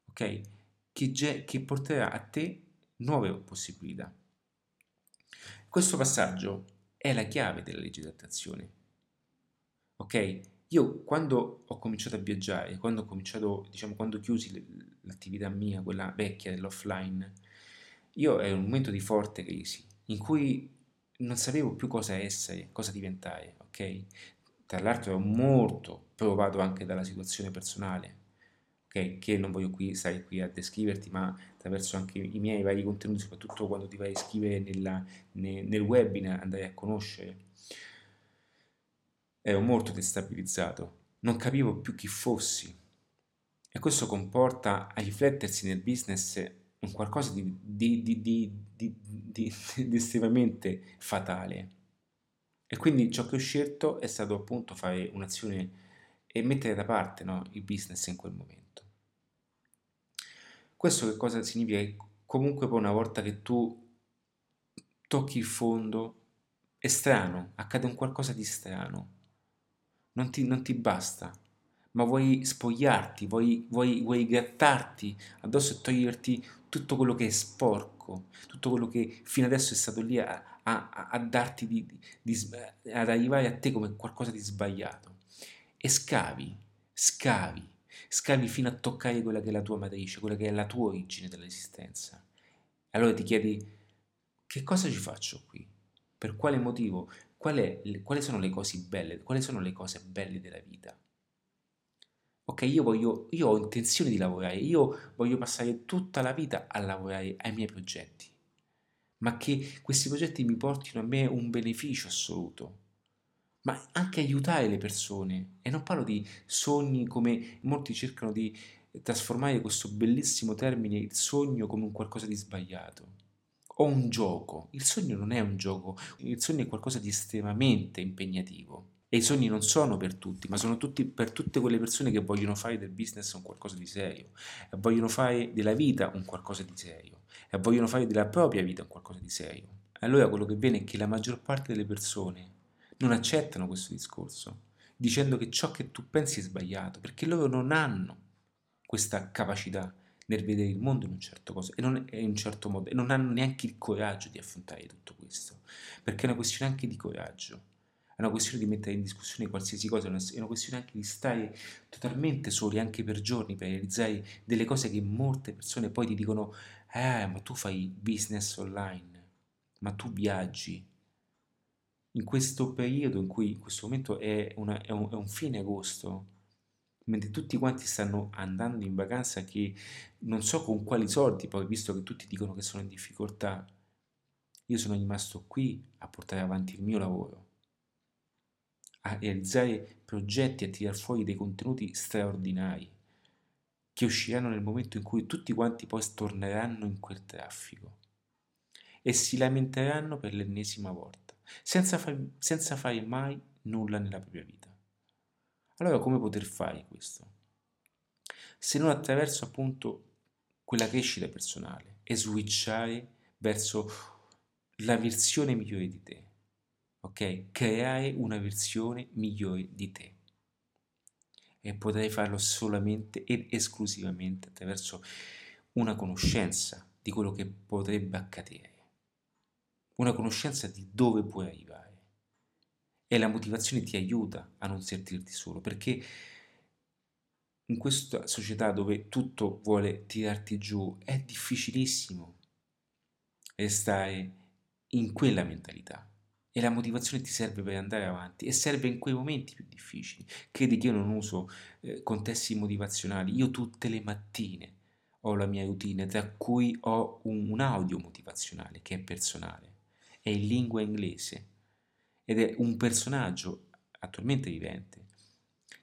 ok, che, che porterà a te nuove possibilità. Questo passaggio è la chiave della legge di attrazione. Ok? Io quando ho cominciato a viaggiare, quando ho cominciato, diciamo, quando chiusi l'attività mia, quella vecchia dell'offline, io ero un momento di forte crisi, in cui non sapevo più cosa essere, cosa diventare, ok? Tra l'altro ero molto provato anche dalla situazione personale, okay? che non voglio qui stare qui a descriverti, ma attraverso anche i miei vari contenuti, soprattutto quando ti vai a iscrivere nella, nel, nel webinar, andare a conoscere. Ero molto destabilizzato, non capivo più chi fossi e questo comporta a riflettersi nel business un qualcosa di, di, di, di estremamente fatale. E quindi ciò che ho scelto è stato appunto fare un'azione e mettere da parte no, il business in quel momento. Questo che cosa significa? Comunque poi una volta che tu tocchi il fondo, è strano, accade un qualcosa di strano. Non ti, non ti basta, ma vuoi spogliarti, vuoi, vuoi, vuoi grattarti addosso e toglierti tutto quello che è sporco, tutto quello che fino adesso è stato lì a, a, a darti di, di, ad arrivare a te come qualcosa di sbagliato. E scavi, scavi, scavi fino a toccare quella che è la tua matrice, quella che è la tua origine dell'esistenza. Allora ti chiedi, che cosa ci faccio qui? Per quale motivo? Qual è, quali sono le cose belle? Quali sono le cose belle della vita? Ok, io, voglio, io ho intenzione di lavorare, io voglio passare tutta la vita a lavorare ai miei progetti, ma che questi progetti mi portino a me un beneficio assoluto, ma anche aiutare le persone. E non parlo di sogni come molti cercano di trasformare questo bellissimo termine, il sogno, come un qualcosa di sbagliato. O un gioco. Il sogno non è un gioco, il sogno è qualcosa di estremamente impegnativo. E i sogni non sono per tutti, ma sono tutti per tutte quelle persone che vogliono fare del business un qualcosa di serio, e vogliono fare della vita un qualcosa di serio, e vogliono fare della propria vita un qualcosa di serio. Allora quello che viene è che la maggior parte delle persone non accettano questo discorso, dicendo che ciò che tu pensi è sbagliato, perché loro non hanno questa capacità nel vedere il mondo in un certo, cosa, non, in un certo modo e non hanno neanche il coraggio di affrontare tutto questo, perché è una questione anche di coraggio è una questione di mettere in discussione qualsiasi cosa, è una questione anche di stare totalmente soli anche per giorni per realizzare delle cose che molte persone poi ti dicono eh ma tu fai business online, ma tu viaggi. In questo periodo in cui in questo momento è, una, è, un, è un fine agosto, mentre tutti quanti stanno andando in vacanza che non so con quali soldi, poi visto che tutti dicono che sono in difficoltà, io sono rimasto qui a portare avanti il mio lavoro a realizzare progetti, a tirar fuori dei contenuti straordinari che usciranno nel momento in cui tutti quanti poi torneranno in quel traffico e si lamenteranno per l'ennesima volta, senza, far, senza fare mai nulla nella propria vita. Allora come poter fare questo? Se non attraverso appunto quella crescita personale e switchare verso la versione migliore di te ok? Creare una versione migliore di te. E potrai farlo solamente ed esclusivamente attraverso una conoscenza di quello che potrebbe accadere, una conoscenza di dove puoi arrivare. E la motivazione ti aiuta a non sentirti solo, perché in questa società dove tutto vuole tirarti giù è difficilissimo restare in quella mentalità e la motivazione ti serve per andare avanti e serve in quei momenti più difficili. Credi che io non uso eh, contesti motivazionali, io tutte le mattine ho la mia routine, tra cui ho un, un audio motivazionale che è personale, è in lingua inglese ed è un personaggio attualmente vivente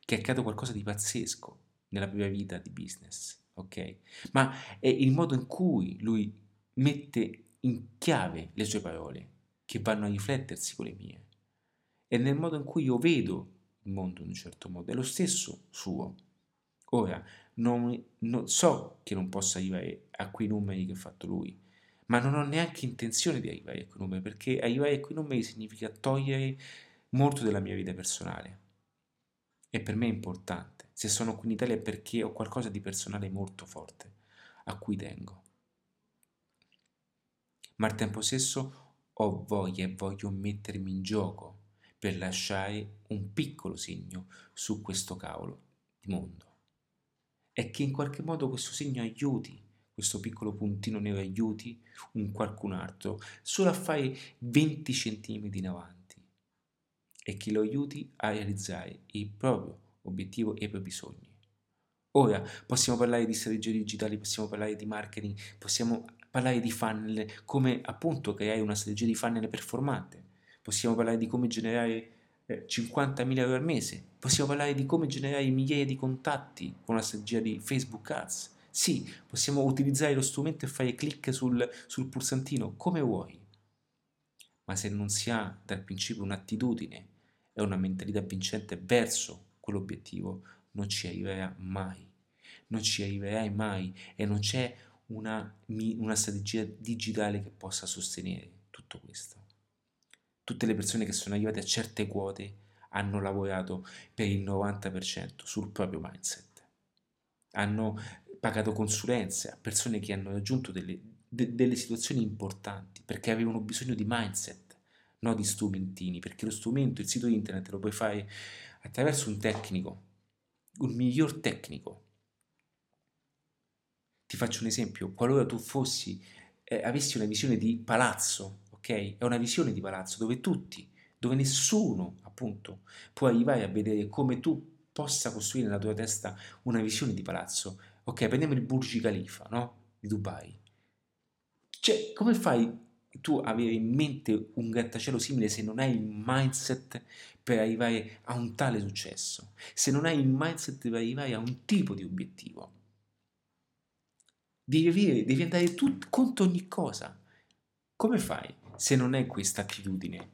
che ha creato qualcosa di pazzesco nella propria vita di business, ok? Ma è il modo in cui lui mette in chiave le sue parole che vanno a riflettersi con le mie. E nel modo in cui io vedo il mondo in un certo modo, è lo stesso suo. Ora, non, non, so che non possa arrivare a quei numeri che ha fatto lui, ma non ho neanche intenzione di arrivare a quei numeri, perché arrivare a quei numeri significa togliere molto della mia vita personale. E per me è importante. Se sono qui in Italia è perché ho qualcosa di personale molto forte, a cui tengo. Ma al tempo stesso ho voglia e voglio mettermi in gioco per lasciare un piccolo segno su questo cavolo di mondo. E che in qualche modo questo segno aiuti, questo piccolo puntino nero aiuti un qualcun altro solo a fare 20 centimetri in avanti e che lo aiuti a realizzare il proprio obiettivo e i propri bisogni. Ora possiamo parlare di strategie digitali, possiamo parlare di marketing, possiamo parlare di funnel, come appunto creare una strategia di funnel performante, possiamo parlare di come generare 50.000 euro al mese, possiamo parlare di come generare migliaia di contatti con la strategia di Facebook Ads. Sì, possiamo utilizzare lo strumento e fare clic sul, sul pulsantino come vuoi. Ma se non si ha dal principio un'attitudine e una mentalità vincente verso quell'obiettivo, non ci arriverà mai. Non ci arriverai mai e non c'è una, una strategia digitale che possa sostenere tutto questo tutte le persone che sono arrivate a certe quote hanno lavorato per il 90% sul proprio mindset. Hanno pagato consulenze a persone che hanno raggiunto delle, de, delle situazioni importanti perché avevano bisogno di mindset, non di strumentini, perché lo strumento, il sito internet lo puoi fare attraverso un tecnico, un miglior tecnico. Ti faccio un esempio, qualora tu fossi, eh, avessi una visione di palazzo ok? È una visione di palazzo dove tutti, dove nessuno, appunto, può arrivare a vedere come tu possa costruire nella tua testa una visione di palazzo. Ok, prendiamo il Burj Khalifa, no? Di Dubai. Cioè, come fai tu a avere in mente un grattacielo simile se non hai il mindset per arrivare a un tale successo? Se non hai il mindset per arrivare a un tipo di obiettivo? Devi, avere, devi andare tu, contro ogni cosa. Come fai? se non hai questa attitudine.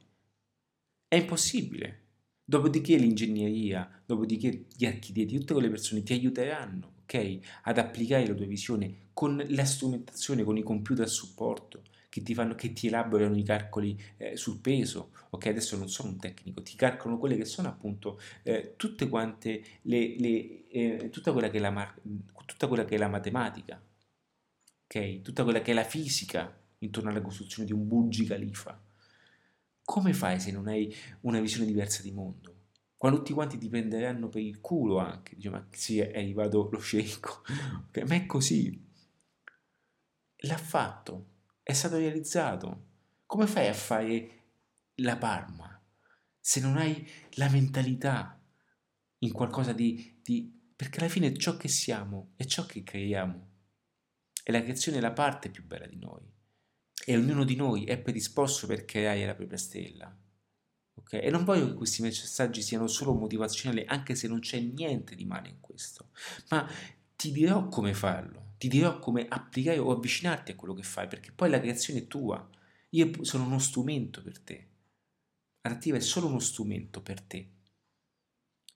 È impossibile. Dopodiché l'ingegneria, dopodiché gli architetti, tutte quelle persone ti aiuteranno, ok? Ad applicare la tua visione con la strumentazione, con i computer a supporto che ti, fanno, che ti elaborano i calcoli eh, sul peso, ok? Adesso non sono un tecnico, ti calcolano quelle che sono appunto eh, tutte quante le, le eh, tutta, quella che è la, tutta quella che è la matematica, ok? Tutta quella che è la fisica, intorno alla costruzione di un Burj Khalifa. Come fai se non hai una visione diversa di mondo? Quando tutti quanti ti prenderanno per il culo anche, dice ma sì, è arrivato lo sceicco, okay, ma è così. L'ha fatto, è stato realizzato. Come fai a fare la Parma se non hai la mentalità in qualcosa di, di... perché alla fine ciò che siamo è ciò che creiamo. E la creazione è la parte più bella di noi e ognuno di noi è predisposto per creare la propria stella. Okay? E non voglio che questi messaggi siano solo motivazionali, anche se non c'è niente di male in questo, ma ti dirò come farlo, ti dirò come applicare o avvicinarti a quello che fai, perché poi la creazione è tua. Io sono uno strumento per te. Adattiva è solo uno strumento per te.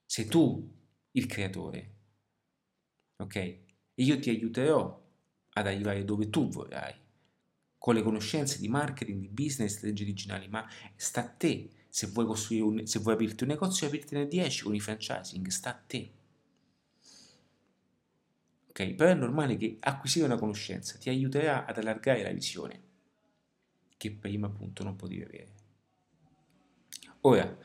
Sei tu il creatore. Ok? E io ti aiuterò ad arrivare dove tu vorrai con le conoscenze di marketing, di business, strategie originali, ma sta a te se vuoi, un, se vuoi aprirti un negozio aprirtene 10 con i franchising, sta a te. Ok? Però è normale che acquisire una conoscenza ti aiuterà ad allargare la visione che prima appunto non potevi avere. Ora,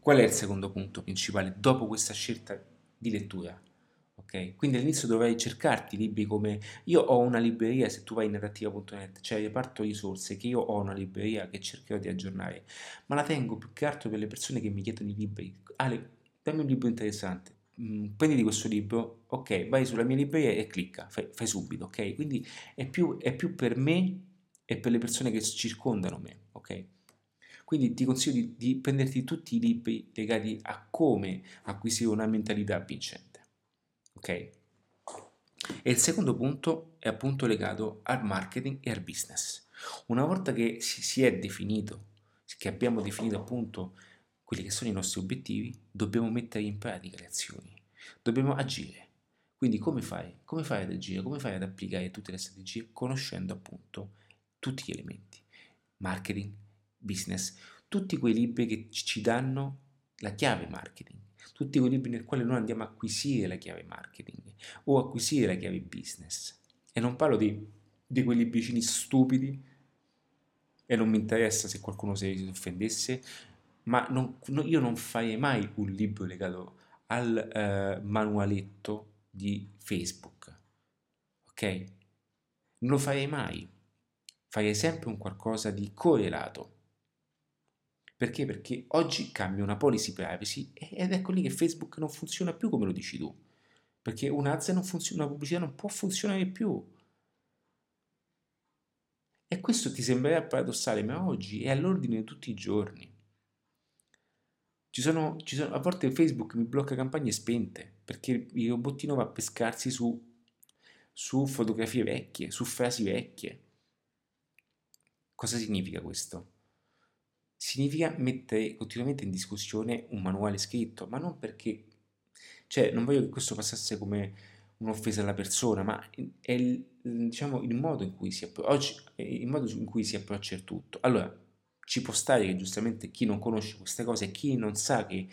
qual è il secondo punto principale dopo questa scelta di lettura? Ok? Quindi all'inizio dovrai cercarti libri come io ho una libreria, se tu vai in narrativa.net, il reparto risorse che io ho una libreria che cercherò di aggiornare, ma la tengo più che altro per le persone che mi chiedono i libri. Ale, dammi un libro interessante. Mm, prendi questo libro, ok, vai sulla mia libreria e clicca, fai, fai subito, ok? Quindi è più, è più per me e per le persone che circondano me, ok? Quindi ti consiglio di, di prenderti tutti i libri legati a come acquisire una mentalità vincente. Ok? E il secondo punto è appunto legato al marketing e al business. Una volta che si è definito, che abbiamo definito appunto quelli che sono i nostri obiettivi, dobbiamo mettere in pratica le azioni, dobbiamo agire. Quindi come fai? Come fai ad agire? Come fai ad applicare tutte le strategie conoscendo appunto tutti gli elementi? Marketing, business, tutti quei libri che ci danno la chiave marketing tutti quei libri nel quale noi andiamo a acquisire la chiave marketing o acquisire la chiave business. E non parlo di, di quei libricini stupidi e non mi interessa se qualcuno si offendesse, ma non, no, io non farei mai un libro legato al eh, manualetto di Facebook, ok? Non lo farei mai, farei sempre un qualcosa di correlato Perché? Perché oggi cambia una policy privacy ed ecco lì che Facebook non funziona più come lo dici tu. Perché un ads non funziona, una pubblicità non può funzionare più. E questo ti sembrerà paradossale, ma oggi è all'ordine di tutti i giorni. Ci sono, ci sono, a volte Facebook mi blocca campagne spente perché il robottino va a pescarsi su, su fotografie vecchie, su frasi vecchie. Cosa significa questo? Significa mettere continuamente in discussione un manuale scritto, ma non perché, cioè non voglio che questo passasse come un'offesa alla persona, ma è il, diciamo, il modo in cui si approccia, il modo in cui si approccia il tutto. Allora, ci può stare che giustamente chi non conosce queste cose, chi non sa che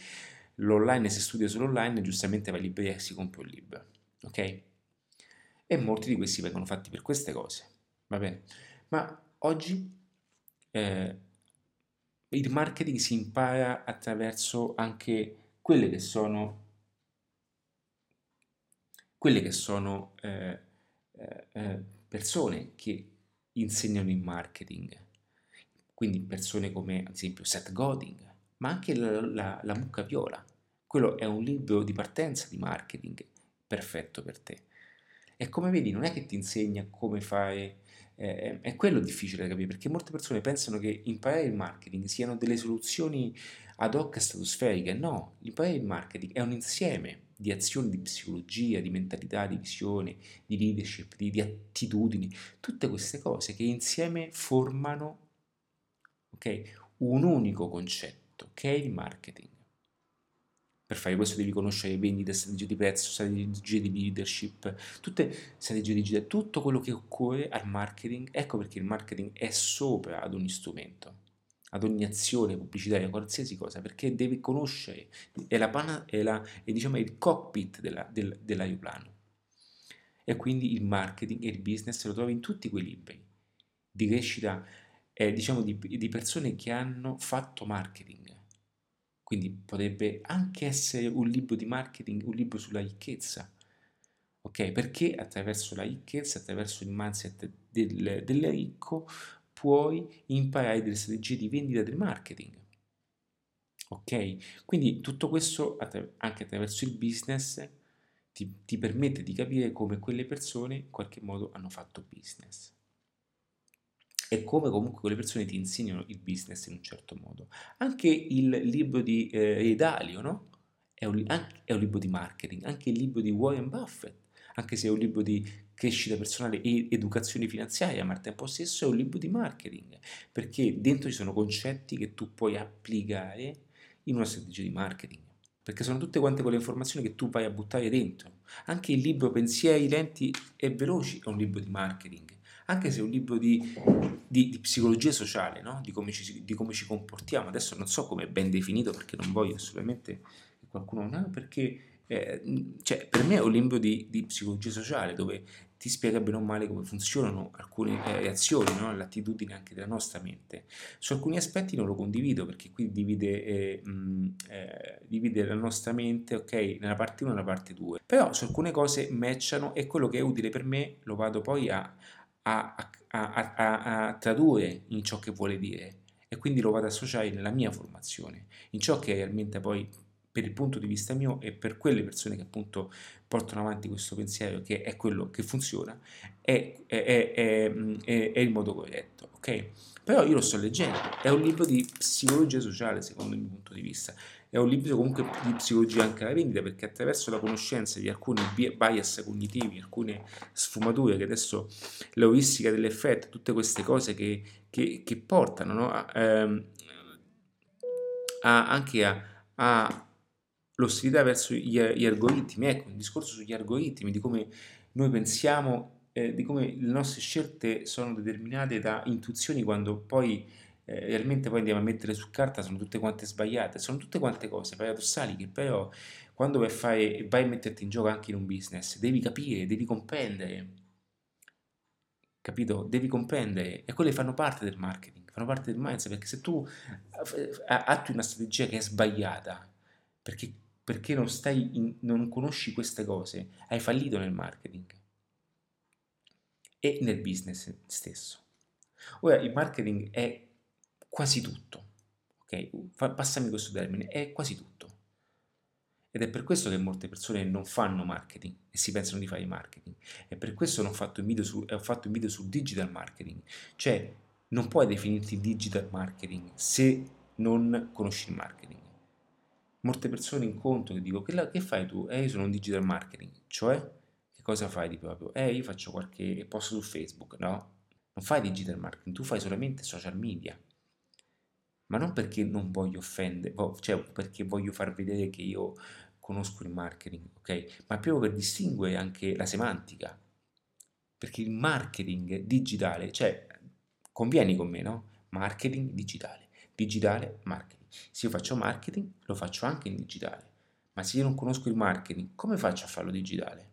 l'online si studia sull'online, giustamente va in libreria e si compra un libro, ok? E molti di questi vengono fatti per queste cose, va bene? Ma oggi eh, il marketing si impara attraverso anche quelle che sono quelle che sono eh, eh, eh persone che insegnano il marketing quindi persone come ad esempio Seth Godin, ma anche la, la, la mucca viola. Quello è un libro di partenza di marketing perfetto per te. E come vedi non è che ti insegna come fare, eh, è quello difficile da capire, perché molte persone pensano che imparare il marketing siano delle soluzioni ad hoc stratosferiche. No, imparare il marketing è un insieme di azioni di psicologia, di mentalità, di visione, di leadership, di, di attitudini, tutte queste cose che insieme formano ok? Un unico concetto che è il marketing. Per fare questo devi conoscere vendite, strategie di prezzo, strategie di leadership, tutte strategie digitali, tutto quello che occorre al marketing. Ecco perché il marketing è sopra ad ogni strumento, ad ogni azione pubblicitaria, qualsiasi cosa, perché devi conoscere, è, la è, la, è diciamo, il cockpit della, del, dell'aeroplano. E quindi il marketing e il business lo trovi in tutti quei libri di crescita eh, diciamo di, di persone che hanno fatto marketing. Quindi potrebbe anche essere un libro di marketing, un libro sulla ricchezza. Ok? Perché attraverso la ricchezza, attraverso il mindset del, del ricco, puoi imparare delle strategie di vendita del marketing. Ok? Quindi tutto questo anche attraverso il business ti, ti permette di capire come quelle persone in qualche modo hanno fatto business e come comunque quelle persone ti insegnano il business in un certo modo. Anche il libro di eh, Dalio, no? È un, è un libro di marketing, anche il libro di Warren Buffett, anche se è un libro di crescita personale e educazione finanziaria, ma al tempo stesso è un libro di marketing, perché dentro ci sono concetti che tu puoi applicare in una strategia di marketing perché sono tutte quante quelle informazioni che tu vai a buttare dentro. Anche il libro Pensieri lenti e veloci è un libro di marketing, anche se è un libro di, di, di psicologia sociale, no? di, come ci, di, come ci, comportiamo. Adesso non so come è ben definito perché non voglio assolutamente che qualcuno ha, perché eh, cioè, per me è un libro di, psicologia sociale dove ti spiega bene o male come funzionano alcune eh, reazioni, no? l'attitudine anche della nostra mente. Su alcuni aspetti non lo condivido perché qui divide, eh, mh, eh, divide la nostra mente ok, nella parte 1 e nella parte 2. Però su alcune cose matchano e quello che è utile per me lo vado poi a, a, a, a, a tradurre in ciò che vuole dire e quindi lo vado ad associare nella mia formazione, in ciò che realmente poi per il punto di vista mio e per quelle persone che appunto portano avanti questo pensiero che è quello che funziona, è, è, è, è il modo corretto, ok? Però io lo sto leggendo, è un libro di psicologia sociale secondo il mio punto di vista è un libro comunque di psicologia anche alla vendita perché attraverso la conoscenza di alcuni bias cognitivi, alcune sfumature che adesso l'euristica dell'effetto, tutte queste cose che, che, che portano no? a, ehm, a, anche a, a l'ostilità verso gli, gli, algoritmi, ecco, un discorso sugli algoritmi, di come noi pensiamo, eh, di come le nostre scelte sono determinate da intuizioni quando poi eh, realmente poi andiamo a mettere su carta sono tutte quante sbagliate, sono tutte quante cose paradossali che però quando vai a, fare, vai a metterti in gioco anche in un business devi capire, devi comprendere, capito? Devi comprendere e quelle fanno parte del marketing, fanno parte del mindset perché se tu eh, attui una strategia che è sbagliata perché, perché non, stai in, non conosci queste cose, hai fallito nel marketing e nel business stesso. Ora il marketing è quasi tutto. Ok? ok? Passami questo termine, è quasi tutto. Ed è per questo che molte persone non fanno marketing e si pensano di fare marketing. È per questo che ho fatto un video, sul digital marketing. Cioè, non puoi definirti digital marketing se non conosci il marketing. Molte persone incontro che dico, che, la, che fai tu? Eh, io sono un digital marketing. Cioè, che cosa fai di proprio? Eh, io faccio qualche post su Facebook. No, non fai digital marketing, tu fai solamente social media ma non perché non voglio offendere, cioè perché voglio far vedere che io conosco il marketing, ok? Ma proprio per distinguere anche la semantica, perché il marketing digitale, cioè, convieni con me, no? Marketing digitale, digitale marketing. Se io faccio marketing, lo faccio anche in digitale, ma se io non conosco il marketing, come faccio a farlo digitale?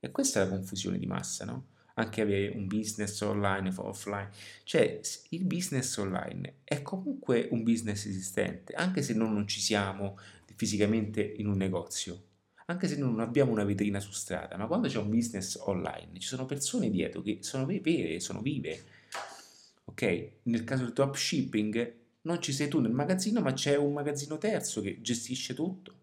E questa è la confusione di massa, no? Anche avere un business online o offline. Cioè il business online è comunque un business esistente, anche se noi non ci siamo fisicamente in un negozio, anche se non abbiamo una vetrina su strada, ma quando c'è un business online ci sono persone dietro che sono vere, sono vive. Ok? Nel caso del dropshipping non ci sei tu nel magazzino, ma c'è un magazzino terzo che gestisce tutto.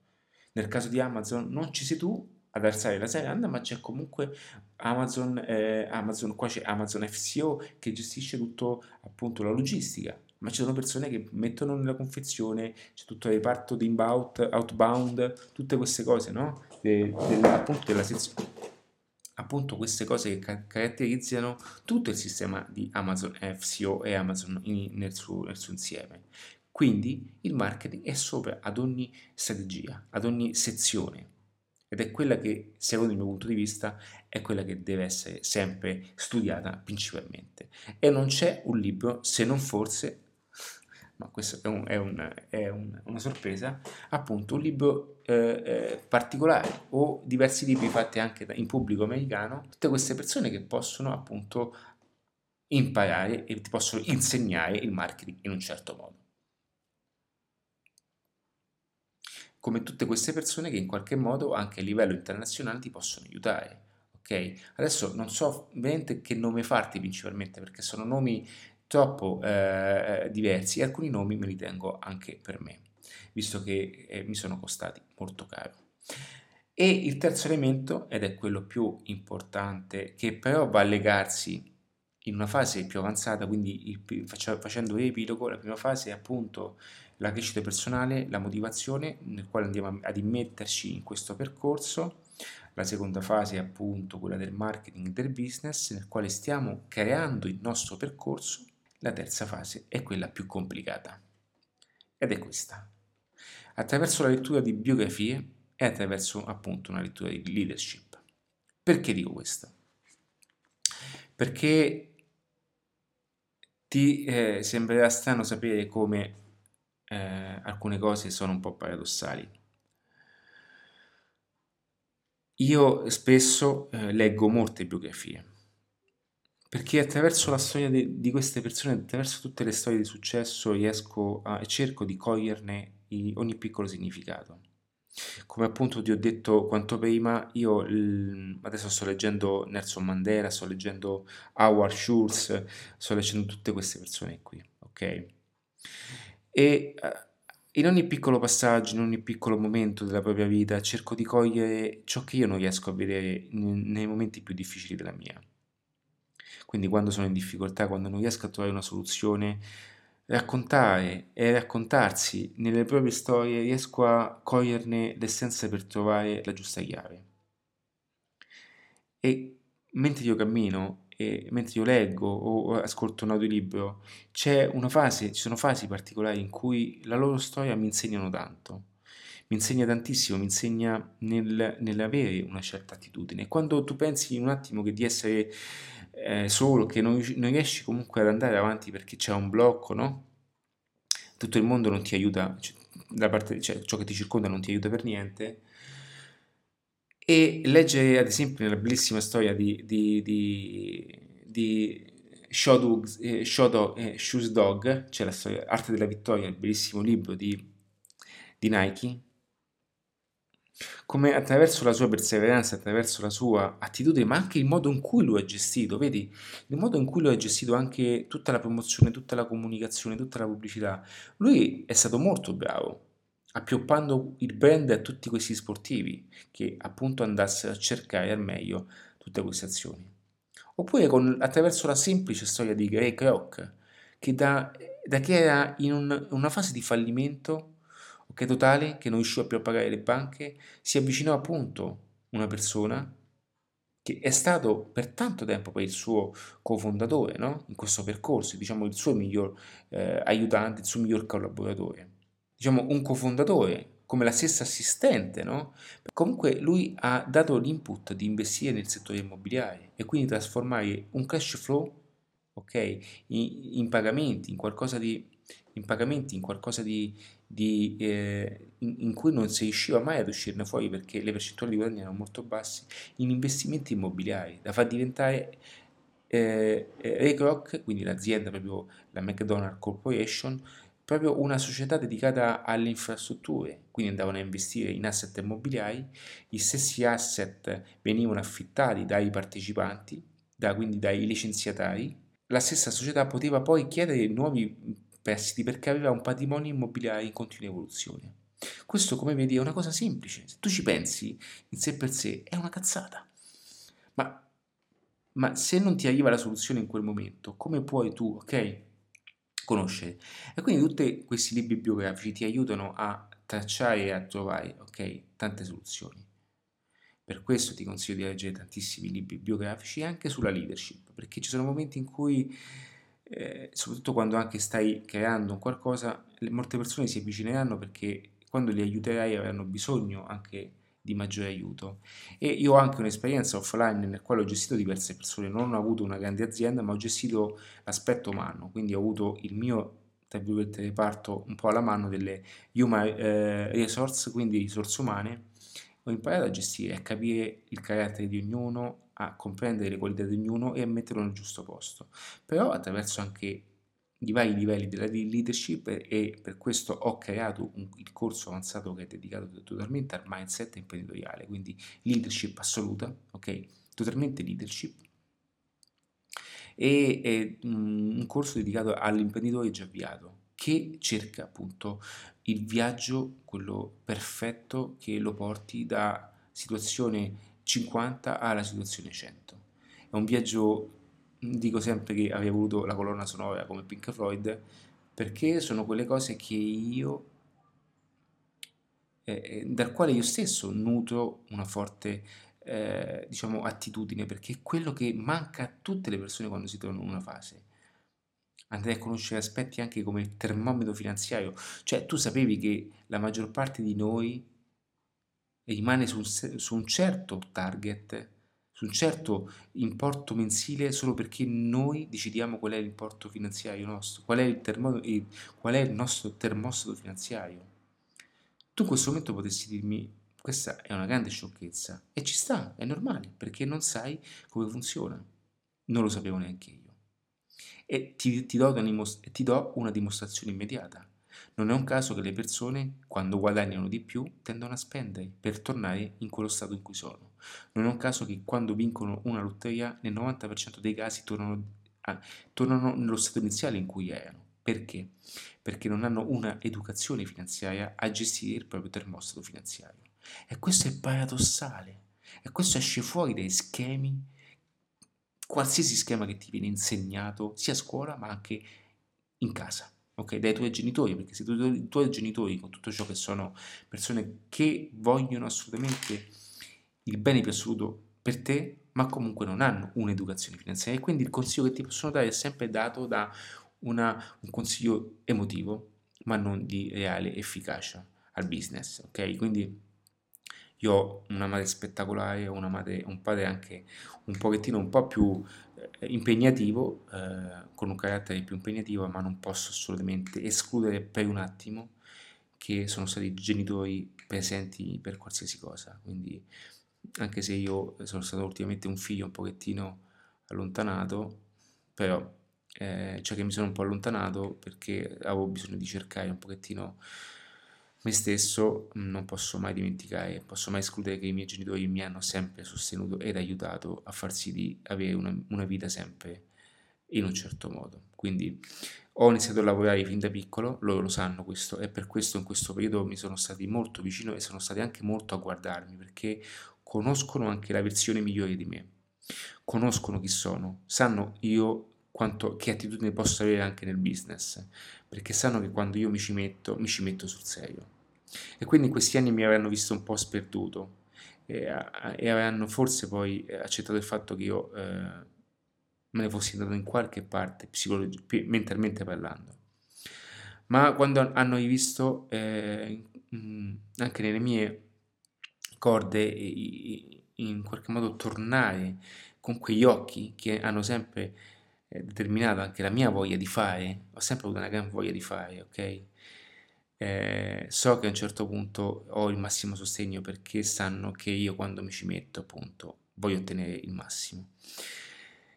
Nel caso di Amazon non ci sei tu, alzare la serranda, ma c'è comunque Amazon, eh, Amazon, qua c'è Amazon FCO che gestisce tutto appunto la logistica, ma ci sono persone che mettono nella confezione, c'è tutto il reparto di inbound, outbound, tutte queste cose, no? De, de, appunto della sezione appunto queste cose che ca- caratterizzano tutto il sistema di Amazon FCO e Amazon in, nel, suo, nel, suo, insieme. Quindi il marketing è sopra ad ogni strategia, ad ogni sezione ed è quella che, secondo il mio punto di vista, è quella che deve essere sempre studiata principalmente. E non c'è un libro, se non forse, ma questo è, un, è, un, è un, una sorpresa, appunto un libro eh, eh, particolare o diversi libri fatti anche in pubblico americano, tutte queste persone che possono appunto imparare e ti possono insegnare il marketing in un certo modo. Come tutte queste persone che in qualche modo anche a livello internazionale ti possono aiutare. Ok? Adesso non so veramente che nome farti principalmente perché sono nomi troppo eh, diversi e alcuni nomi me li tengo anche per me, visto che eh, mi sono costati molto caro. E il terzo elemento, ed è quello più importante, che però va a legarsi in una fase più avanzata, quindi il, facendo l'epilogo, la prima fase è appunto la crescita personale, la motivazione nel quale andiamo ad immetterci in questo percorso. La seconda fase è appunto quella del marketing del business nel quale stiamo creando il nostro percorso. La terza fase è quella più complicata ed è questa. Attraverso la lettura di biografie e attraverso appunto una lettura di leadership. Perché dico questo? Perché ti eh, sembrerà strano sapere come eh, alcune cose sono un po' paradossali. Io spesso eh, leggo molte biografie, perché attraverso la storia de, di queste persone, attraverso tutte le storie di successo, riesco a, cerco di coglierne i, ogni piccolo significato. Come appunto ti ho detto quanto prima, io l, adesso sto leggendo Nelson Mandela, sto leggendo Howard Schultz, sto leggendo tutte queste persone qui, ok? E eh, in ogni piccolo passaggio, in ogni piccolo momento della propria vita, cerco di cogliere ciò che io non riesco a vedere nei momenti più difficili della mia. Quindi quando sono in difficoltà, quando non riesco a trovare una soluzione, raccontare e raccontarsi nelle proprie storie, riesco a coglierne l'essenza per trovare la giusta chiave. E mentre io cammino e mentre io leggo o ascolto un audiolibro, c'è una fase, ci sono fasi particolari in cui la loro storia mi insegnano tanto. Mi insegna tantissimo, mi insegna nel, nell'avere una certa attitudine. Quando tu pensi un attimo che di essere eh, solo, che non, non riesci comunque ad andare avanti perché c'è un blocco, no? Tutto il mondo non ti aiuta, cioè, parte, cioè, ciò che ti circonda non ti aiuta per niente e leggere ad esempio nella bellissima storia di, di, di, di eh, Show eh, Shoes Dog, c'è la storia Arte della vittoria, il bellissimo libro di, di Nike, come attraverso la sua perseveranza, attraverso la sua attitudine, ma anche il modo in cui lui ha gestito, vedi, il modo in cui lui ha gestito anche tutta la promozione, tutta la comunicazione, tutta la pubblicità. Lui è stato molto bravo, appioppando il brand a tutti questi sportivi che appunto andassero a cercare al meglio tutte queste azioni. Oppure con, attraverso la semplice storia di Greg Kroc, che da, da che era in un, una fase di fallimento ok, totale, che non riusciva più a pagare le banche, si avvicinò appunto una persona che è stato per tanto tempo poi il suo cofondatore no? in questo percorso, diciamo il suo miglior eh, aiutante, il suo miglior collaboratore, diciamo un cofondatore come la stessa assistente, no? Comunque lui ha dato l'input di investire nel settore immobiliare e quindi trasformare un cash flow, ok, in, in pagamenti, in qualcosa di in pagamenti, in qualcosa di, di, eh, in, in, cui non si riusciva mai ad uscirne fuori perché le percentuali di guadagno erano molto basse, in investimenti immobiliari, da far diventare eh, Raycrock, quindi l'azienda proprio la McDonald's Corporation, proprio una società dedicata alle infrastrutture, quindi andavano a investire in asset immobiliari, gli stessi asset venivano affittati dai partecipanti, da, quindi dai licenziatari, la stessa società poteva poi chiedere nuovi prestiti perché aveva un patrimonio immobiliare in continua evoluzione. Questo, come vedi, è una cosa semplice. Se tu ci pensi, in sé per sé, è una cazzata. Ma, ma se non ti arriva la soluzione in quel momento, come puoi tu, ok, conoscere? E quindi tutti questi libri biografici ti aiutano a tracciare e a trovare, ok, tante soluzioni. Per questo ti consiglio di leggere tantissimi libri biografici anche sulla leadership, perché ci sono momenti in cui eh, soprattutto quando anche stai creando qualcosa, molte persone si avvicineranno perché quando li aiuterai avranno bisogno anche di maggiore aiuto. E io ho anche un'esperienza offline nel quale ho gestito diverse persone, non ho avuto una grande azienda, ma ho gestito l'aspetto umano, quindi ho avuto il mio tra virgolette reparto un po' alla mano delle human eh, resource, quindi risorse umane, ho imparato a gestire, a capire il carattere di ognuno, a comprendere le qualità di ognuno e a metterlo nel giusto posto. Però attraverso anche i vari livelli della leadership e per questo ho creato un, il corso avanzato che è dedicato totalmente al mindset imprenditoriale, quindi leadership assoluta, ok? Totalmente leadership e è un corso dedicato all'imprenditore già avviato che cerca appunto il viaggio, quello perfetto che lo porti da situazione 50 alla situazione 100. È un viaggio, dico sempre che avrei voluto la colonna sonora come Pink Floyd, perché sono quelle cose che io, eh, eh, dal quale io stesso nutro una forte eh, diciamo, attitudine, perché è quello che manca a tutte le persone quando si trovano in una fase. Andrei a conoscere aspetti anche come il termometro finanziario, cioè tu sapevi che la maggior parte di noi rimane su un, su un certo target, su un certo importo mensile solo perché noi decidiamo qual è l'importo finanziario nostro, qual è il, termo, qual è il nostro termostato finanziario. Tu in questo momento potresti dirmi questa è una grande sciocchezza e ci sta, è normale, perché non sai come funziona. Non lo sapevo neanche io. E ti, ti, do, una, ti do una dimostrazione immediata. Non è un caso che le persone, quando guadagnano di più, tendono a spendere per tornare in quello stato in cui sono. Non è un caso che quando vincono una lotteria, nel 90% dei casi tornano, a, tornano nello stato iniziale in cui erano. Perché? Perché non hanno una educazione finanziaria a gestire il proprio termostato finanziario. E questo è paradossale. E questo esce fuori dai schemi, qualsiasi schema che ti viene insegnato, sia a scuola ma anche in casa ok, dai tuoi genitori, perché se tu, i tuoi genitori, con tutto ciò che sono persone che vogliono assolutamente il bene più assoluto per te, ma comunque non hanno un'educazione finanziaria, e quindi il consiglio che ti possono dare è sempre dato da una, un consiglio emotivo, ma non di reale efficacia al business, ok? Quindi io ho una madre spettacolare, una madre, un padre anche un pochettino un po' più eh, impegnativo, eh, con un carattere più impegnativo, ma non posso assolutamente escludere per un attimo che sono stati genitori presenti per qualsiasi cosa. Quindi, anche se io sono stato ultimamente un figlio un pochettino allontanato, però eh, cioè che mi sono un po' allontanato perché avevo bisogno di cercare un pochettino me stesso non posso mai dimenticare, posso mai escludere che i miei genitori mi hanno sempre sostenuto ed aiutato a far sì di avere una, una vita sempre in un certo modo. Quindi ho iniziato a lavorare fin da piccolo, loro lo sanno questo, e per questo in questo periodo mi sono stati molto vicino e sono stati anche molto a guardarmi, perché conoscono anche la versione migliore di me, conoscono chi sono, sanno io quanto, che attitudine posso avere anche nel business, perché sanno che quando io mi ci metto, mi ci metto sul serio. E quindi in questi anni mi avranno visto un po' sperduto e, e avranno forse poi accettato il fatto che io eh, me ne fossi andato in qualche parte, mentalmente parlando. Ma quando hanno rivisto eh, anche nelle mie corde in qualche modo tornare con quegli occhi che hanno sempre eh, determinato anche la mia voglia di fare, ho sempre avuto una gran voglia di fare, ok? Eh, so che a un certo punto ho il massimo sostegno perché sanno che io quando mi ci metto appunto voglio ottenere il massimo.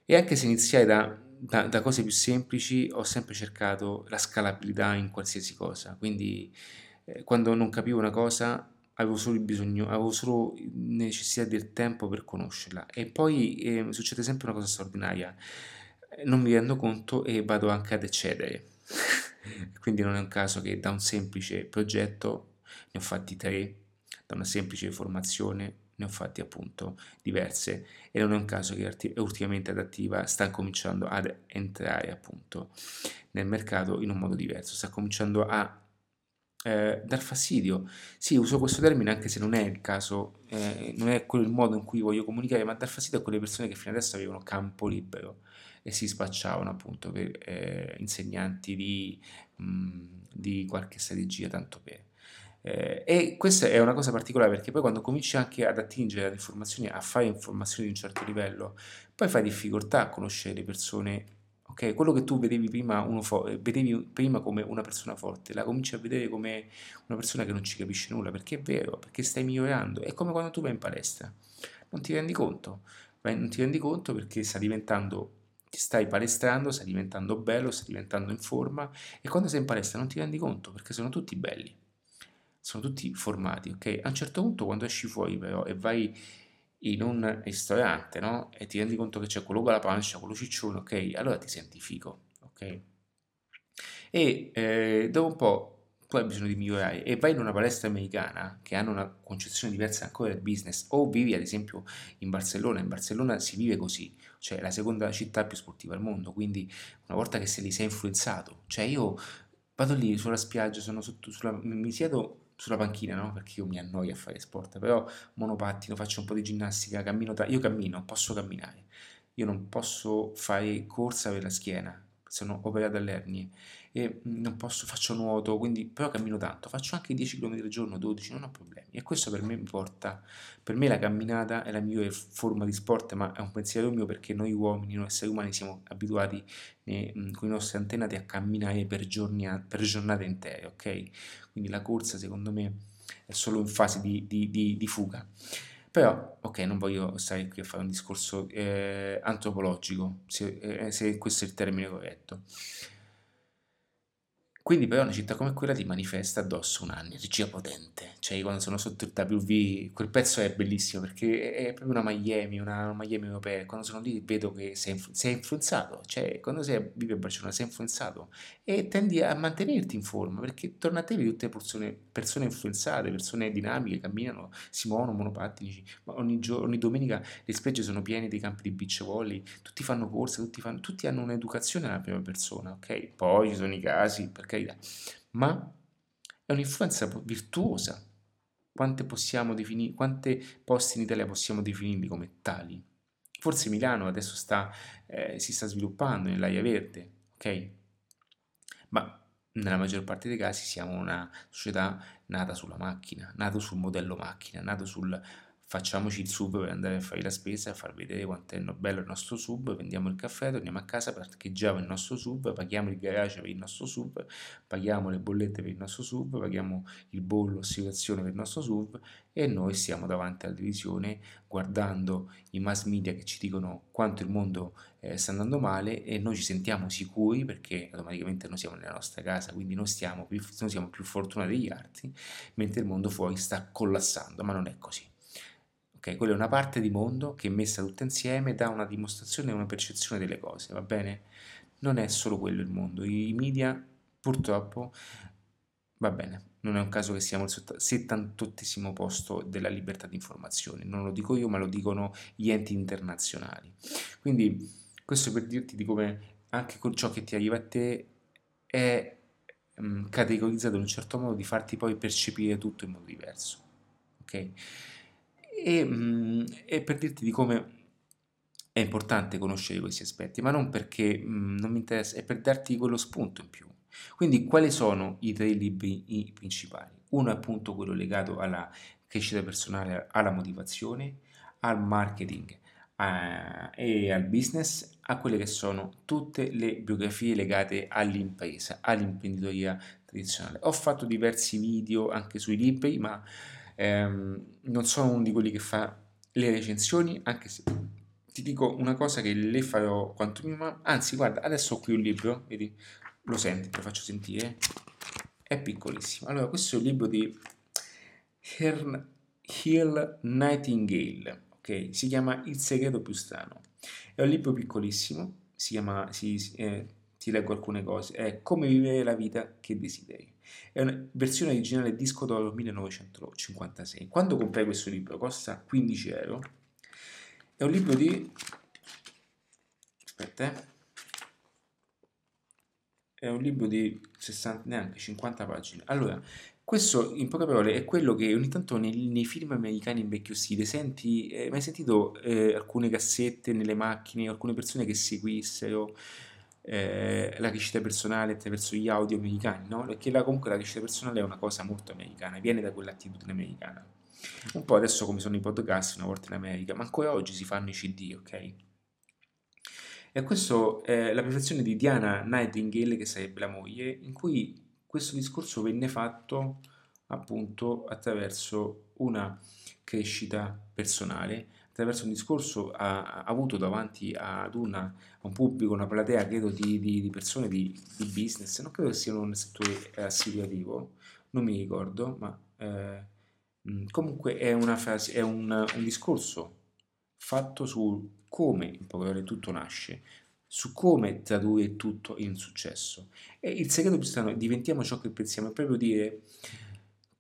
E anche se iniziai da, da, da cose più semplici ho sempre cercato la scalabilità in qualsiasi cosa, quindi eh, quando non capivo una cosa avevo solo bisogno, avevo solo necessità del tempo per conoscerla. E poi eh, succede sempre una cosa straordinaria. Non mi rendo conto e vado anche ad eccedere. Quindi non è un caso che da un semplice progetto ne ho fatti tre, da una semplice formazione ne ho fatti appunto diverse. E non è un caso che ultimamente Adattiva sta cominciando ad entrare appunto nel mercato in un modo diverso, sta cominciando a eh, dar fastidio. Sì, uso questo termine anche se non è il caso, eh, non è quello il modo in cui voglio comunicare, ma dar fastidio a quelle persone che fino adesso avevano campo libero e si spacciavano appunto per eh, insegnanti di, mh, di, qualche strategia, tanto per. Eh, e questa è una cosa particolare perché poi quando cominci anche ad attingere ad informazioni, a fare informazioni di un certo livello, poi fai difficoltà a conoscere le persone ok? Quello che tu vedevi prima, vedevi prima, come una persona forte, la cominci a vedere come una persona che non ci capisce nulla, perché è vero, perché stai migliorando. È come quando tu vai in palestra, non ti rendi conto, non ti rendi conto perché sta diventando ti stai palestrando, stai diventando bello, stai diventando in forma e quando sei in palestra non ti rendi conto perché sono tutti belli, sono tutti formati, ok? A un certo punto quando esci fuori però e vai in un ristorante, no? E ti rendi conto che c'è quello con la pancia, quello ciccione, ok? Allora ti senti figo, ok? E eh, dopo un po' tu hai bisogno di migliorare e vai in una palestra americana che hanno una concezione diversa ancora del business o vivi ad esempio in Barcellona, in Barcellona si vive così, cioè la seconda città più sportiva al mondo, quindi una volta che se li sei influenzato, cioè io vado lì sulla spiaggia, sono sotto, sulla, mi siedo sulla panchina, no? Perché io mi annoio a fare sport, però monopattino, faccio un po' di ginnastica, cammino, tra... io cammino, posso camminare, io non posso fare corsa per la schiena, sono operato alle ernie e non posso, faccio nuoto, quindi però cammino tanto, faccio anche 10 km al giorno, 12, non ho problemi e questo per me mi porta, per me la camminata è la migliore forma di sport, ma è un pensiero mio perché noi uomini, noi esseri umani siamo abituati eh, con i nostri antenati a camminare per, giorni, per giornate intere, ok? Quindi la corsa secondo me è solo in fase di, di, di, di fuga. Però, ok, non voglio stare qui a fare un discorso eh, antropologico, se, eh, se questo è il termine corretto. Quindi però una città come quella ti manifesta addosso un'energia potente, cioè quando sono sotto il WV, quel pezzo è bellissimo perché è proprio una Miami, una, una Miami europea, quando sono lì vedo che sei, sei influenzato, cioè quando sei, vivi a Barcellona sei influenzato. E tendi a mantenerti in forma perché torna a te tutte persone, persone influenzate, persone dinamiche, camminano, si muovono monopattini, ogni, giorno, ogni domenica le spiagge sono piene dei campi di beach volley, tutti fanno corse, tutti, fanno, tutti hanno un'educazione alla prima persona, ok? Poi ci sono i casi, perché carità, ma è un'influenza virtuosa. Quante possiamo definire, quante posti in Italia possiamo definirli come tali? Forse Milano adesso sta, eh, si sta sviluppando nell'aia verde, ok? Ma nella maggior parte dei casi siamo una società nata sulla macchina, nata sul modello macchina, nata sul facciamoci il sub per andare a fare la spesa, a far vedere quanto è bello il nostro sub, vendiamo il caffè, torniamo a casa, parcheggiamo il nostro sub, paghiamo il garage per il nostro sub, paghiamo le bollette per il nostro sub, paghiamo il bollo, assicurazione per il nostro sub e noi stiamo davanti alla televisione guardando i mass media che ci dicono quanto il mondo eh, sta andando male e noi ci sentiamo sicuri perché automaticamente noi siamo nella nostra casa, quindi noi, più, noi siamo più fortunati degli altri, mentre il mondo fuori sta collassando, ma non è così. Ok, quella è una parte di mondo che messa tutta insieme dà una dimostrazione e una percezione delle cose, va bene? Non è solo quello il mondo, i media purtroppo, va bene, non è un caso che siamo al 78 posto della libertà di informazione, non lo dico io ma lo dicono gli enti internazionali. Quindi questo per dirti di come anche con ciò che ti arriva a te è um, categorizzato in un certo modo di farti poi percepire tutto in modo diverso. Ok? E, mh, e per dirti di come è importante conoscere questi aspetti, ma non perché mh, non mi interessa, è per darti quello spunto in più. Quindi quali sono i tre libri principali? Uno è appunto quello legato alla crescita personale, alla motivazione, al marketing a, e al business, a quelle che sono tutte le biografie legate all'impresa, all'imprenditoria tradizionale. Ho fatto diversi video anche sui libri, ma ehm, non sono uno di quelli che fa le recensioni, anche se ti dico una cosa che le farò quanto prima, anzi guarda, adesso ho qui un libro, vedi, lo senti, te lo faccio sentire, è piccolissimo. Allora, questo è un libro di Hill Nightingale, ok? Si chiama Il segreto più strano. È un libro piccolissimo, si chiama, si, eh, ti leggo alcune cose, è Come vivere la vita che desideri. È una versione originale disco d'oro 1956. Quando comprai questo libro costa 15 euro. È un libro di... Aspetta, eh. È un libro di 60, neanche 50 pagine. Allora, questo in poche parole è quello che ogni tanto nei, nei film americani in vecchio stile senti, eh, mai sentito eh, alcune cassette nelle macchine, alcune persone che seguissero eh, la crescita personale attraverso gli audio americani, no? Perché la, comunque la crescita personale è una cosa molto americana, viene da quell'attitudine americana. Un po' adesso come sono i podcast una volta in America, ma ancora oggi si fanno i CD, ok? E questo è la perfezione di Diana Nightingale, che sarebbe la moglie, in cui questo discorso venne fatto appunto attraverso una crescita personale attraverso un discorso ha, avuto davanti ad una, a un pubblico, una platea, credo, di, di, di persone di, di, business, non credo che siano nel settore assicurativo, non mi ricordo, ma eh, comunque è, una frase, è un, un discorso fatto su come in poche parole tutto nasce, su come tradurre tutto in successo. E il segreto più strano è diventiamo ciò che pensiamo, è proprio dire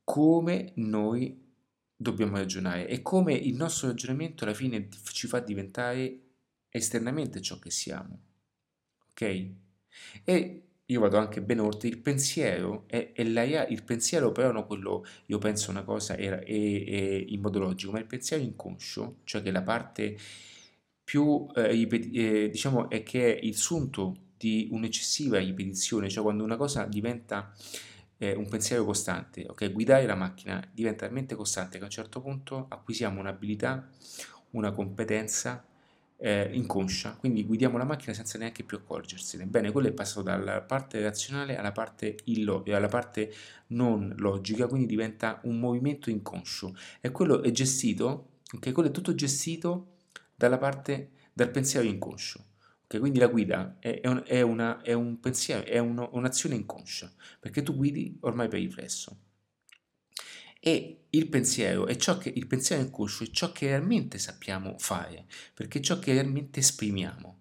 come noi dobbiamo ragionare e come il nostro ragionamento alla fine ci fa diventare esternamente ciò che siamo. Ok? E io vado anche ben oltre, il pensiero è, è la, il pensiero però non quello, io penso una cosa è, è, è in modo logico, ma il pensiero inconscio, cioè che la parte più, eh, eh, diciamo, è che è il sunto di un'eccessiva ripetizione, cioè quando una cosa diventa eh, un pensiero costante, ok? Guidare la macchina diventa talmente costante che a un certo punto acquisiamo un'abilità, una competenza eh, inconscia, quindi guidiamo la macchina senza neanche più accorgersene. Bene, quello è passato dalla parte razionale alla parte, illo- alla parte non logica, quindi diventa un movimento inconscio e quello è gestito, ok? Quello è tutto gestito dalla parte, dal pensiero inconscio. Okay, quindi la guida è, è, un, è, una, è un pensiero, è uno, un'azione inconscia, perché tu guidi ormai per riflesso. E il pensiero è ciò che il pensiero inconscio è ciò che realmente sappiamo fare, perché è ciò che realmente esprimiamo,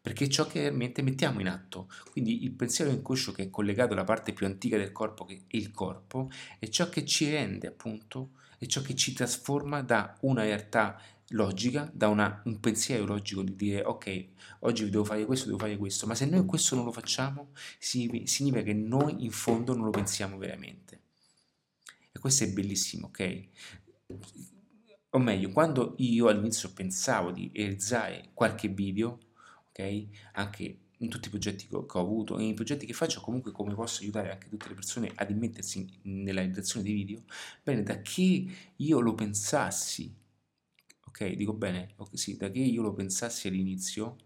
perché è ciò che realmente mettiamo in atto. Quindi il pensiero inconscio che è collegato alla parte più antica del corpo, che è il corpo, è ciò che ci rende appunto, è ciò che ci trasforma da una realtà logica, da una, un pensiero logico di dire ok, oggi devo fare questo, devo fare questo, ma se noi questo non lo facciamo, significa che noi in fondo non lo pensiamo veramente. E questo è bellissimo, ok? O meglio, quando io all'inizio pensavo di realizzare qualche video, ok? Anche in tutti i progetti che ho, che ho avuto e nei progetti che faccio, comunque come posso aiutare anche tutte le persone ad immettersi nella realizzazione dei video, bene, da che io lo pensassi ok? Dico bene, okay, sì, da che io lo pensassi all'inizio,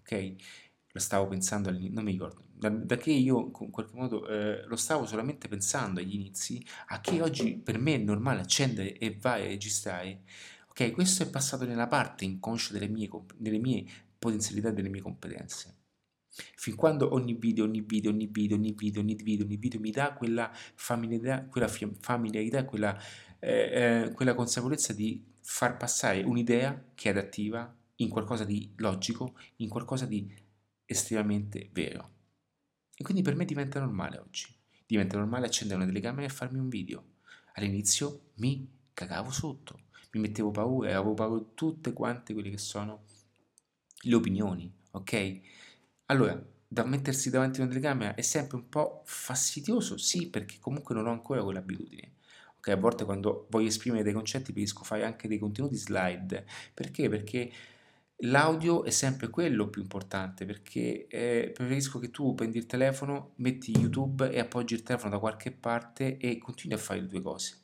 ok? Lo stavo pensando all'inizio, non mi ricordo, da, da, che io in qualche modo eh, lo stavo solamente pensando agli inizi, a che oggi per me è normale accendere e vai a registrare, ok? Questo è passato nella parte inconscia delle mie, delle mie potenzialità, delle mie competenze. Fin quando ogni video, ogni video, ogni video, ogni video, ogni video, ogni video mi dà quella familiarità, quella familiarità, quella, eh, eh, quella consapevolezza di far passare un'idea che è adattiva in qualcosa di logico, in qualcosa di estremamente vero. E quindi per me diventa normale oggi. Diventa normale accendere una telecamera e farmi un video. All'inizio mi cagavo sotto, mi mettevo paura avevo paura di tutte quante quelle che sono le opinioni, ok? Allora, da mettersi davanti a una telecamera è sempre un po' fastidioso, sì, perché comunque non ho ancora quell'abitudine. Ok, a volte quando voglio esprimere dei concetti preferisco fare anche dei contenuti slide. Perché? Perché l'audio è sempre quello più importante, perché eh, preferisco che tu prendi il telefono, metti YouTube e appoggi il telefono da qualche parte e continui a fare le due cose.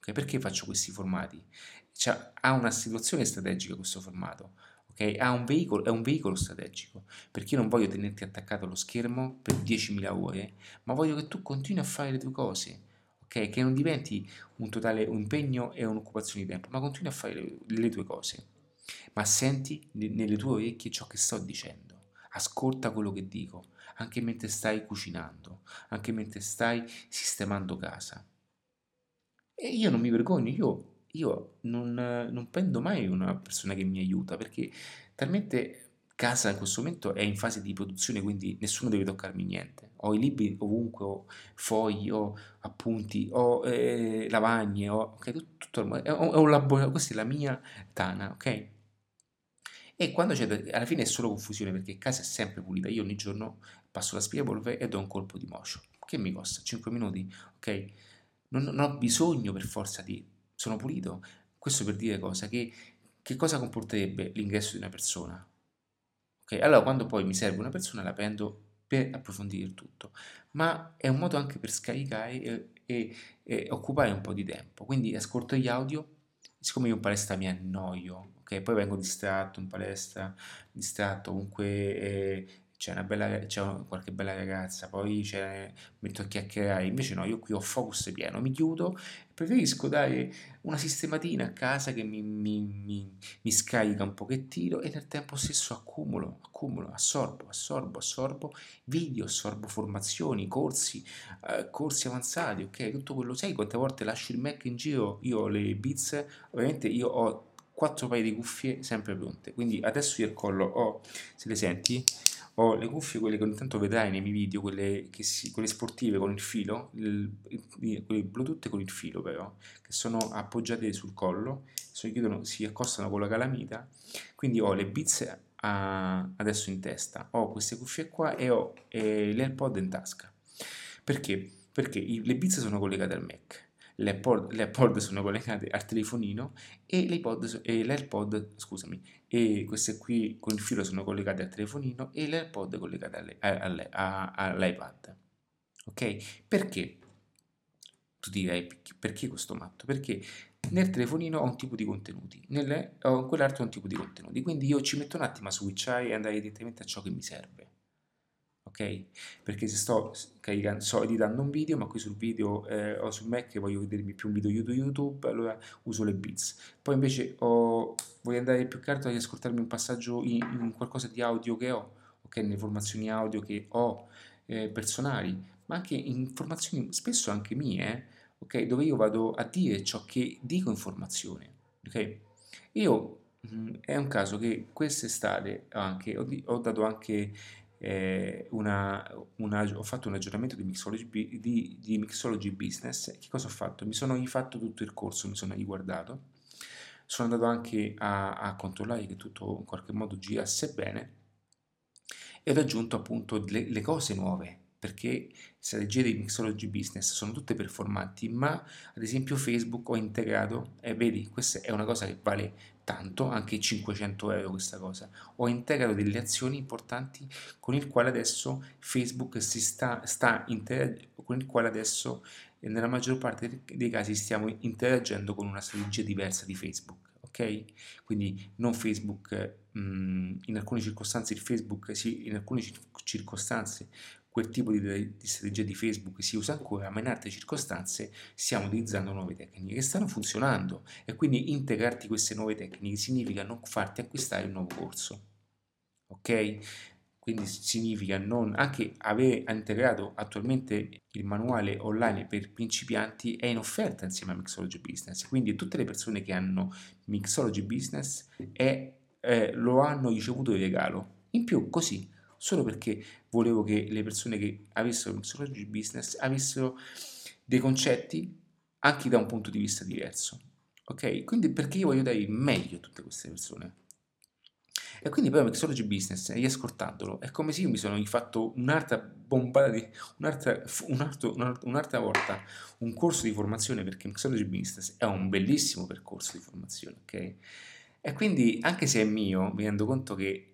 Okay? Perché faccio questi formati? Cioè, ha una situazione strategica questo formato ok? Ha un veicolo, è un veicolo strategico, perché io non voglio tenerti attaccato allo schermo per 10.000 ore, ma voglio che tu continui a fare le tue cose, ok? Che non diventi un totale impegno e un'occupazione di tempo, ma continui a fare le, le tue cose. Ma senti nelle tue orecchie ciò che sto dicendo, ascolta quello che dico, anche mentre stai cucinando, anche mentre stai sistemando casa. E io non mi vergogno, io io non, non prendo mai una persona che mi aiuta perché talmente casa in questo momento è in fase di produzione, quindi nessuno deve toccarmi niente. Ho i libri ovunque, ho fogli, ho appunti, ho eh, lavagne, ho, okay, tutto, tutto, è, un laboratorio, questa è la mia tana, ok? E quando c'è, alla fine è solo confusione perché casa è sempre pulita, io ogni giorno passo l'aspirapolvere e do un colpo di mocio, che mi costa 5 minuti, ok? Non, non ho bisogno per forza di sono pulito. Questo per dire cosa? Che, che cosa comporterebbe l'ingresso di una persona? Allora quando poi mi serve una persona la prendo per approfondire il tutto, ma è un modo anche per scaricare e, e, e occupare un po' di tempo. Quindi ascolto gli audio, siccome io in palestra mi annoio, ok, poi vengo distratto in palestra, distratto, comunque eh, c'è, bella, c'è qualche bella ragazza, poi metto a chiacchierare, invece no, io qui ho focus pieno, mi chiudo, preferisco dare una sistematina a casa che mi, mi, mi, mi scarica un pochettino e nel tempo stesso accumulo, accumulo, assorbo, assorbo, assorbo video, assorbo formazioni, corsi, eh, corsi avanzati, ok, tutto quello, sai quante volte lascio il Mac in giro, io ho le Beats, ovviamente io ho quattro paia di cuffie sempre pronte, quindi adesso io al collo ho, se le senti, ho le cuffie, quelle che ogni tanto vedrai nei miei video, quelle, si, quelle sportive con il filo, il, il, quelle Bluetooth con il filo però, che sono appoggiate sul collo, si, si accostano con la calamita, quindi ho le Beats a, adesso in testa, ho queste cuffie qua e ho eh, l'AirPod in tasca. Perché? Perché i, le Beats sono collegate al Mac le AirPod sono collegate al telefonino e, l'AirPod, scusami, e queste qui con il filo sono collegate al telefonino e l'AirPod è collegata all'iPad. Ok? Perché? Tu direi perché questo matto? Perché nel telefonino ho un tipo di contenuti, nelle, ho quell'altro un tipo di contenuti, quindi io ci metto un attimo a switchare e andare direttamente a ciò che mi serve ok? Perché se sto, sto editando un video, ma qui sul video eh, o sul Mac voglio vedermi più un video YouTube, allora uso le Beats. Poi invece ho, voglio andare più che altro ad ascoltarmi un passaggio in, in, qualcosa di audio che ho, ok? Nelle informazioni audio che ho eh, personali, ma anche informazioni spesso anche mie, ok? Dove io vado a dire ciò che dico in formazione, ok? Io mm, è un caso che quest'estate anche, ho, ho dato anche eh, una, una, ho fatto un aggiornamento di mixology, di, di mixology, business. Che cosa ho fatto? Mi sono rifatto tutto il corso, mi sono riguardato. Sono andato anche a, a controllare che tutto in qualche modo girasse bene e ho aggiunto appunto le, le cose nuove perché strategie di mixology business sono tutte performanti, ma ad esempio Facebook ho integrato, e vedi, questa è una cosa che vale tanto, anche 500 euro questa cosa, ho integrato delle azioni importanti con il quale adesso Facebook si sta, sta con il quale adesso nella maggior parte dei casi stiamo interagendo con una strategia diversa di Facebook. ok? Quindi non Facebook, mh, mm, in alcune circostanze il Facebook, sì, in alcune circostanze quel tipo di, di, strategia di Facebook si usa ancora, ma in altre circostanze stiamo utilizzando nuove tecniche che stanno funzionando e quindi integrarti queste nuove tecniche significa non farti acquistare un nuovo corso. Ok? Quindi significa non anche aver integrato attualmente il manuale online per principianti è in offerta insieme a Mixology Business. Quindi tutte le persone che hanno Mixology Business è, eh, lo hanno ricevuto in regalo. In più, così solo perché volevo che le persone che avessero Mixology Business avessero dei concetti anche da un punto di vista diverso. Ok? Quindi perché io voglio dare il meglio a tutte queste persone. E quindi poi Mixology Business, riascoltandolo, è come se io mi sono fatto un'altra bombata di... un'altra, un'altra, un'altra volta un corso di formazione, perché Mixology Business è un bellissimo percorso di formazione, ok? E quindi, anche se è mio, mi rendo conto che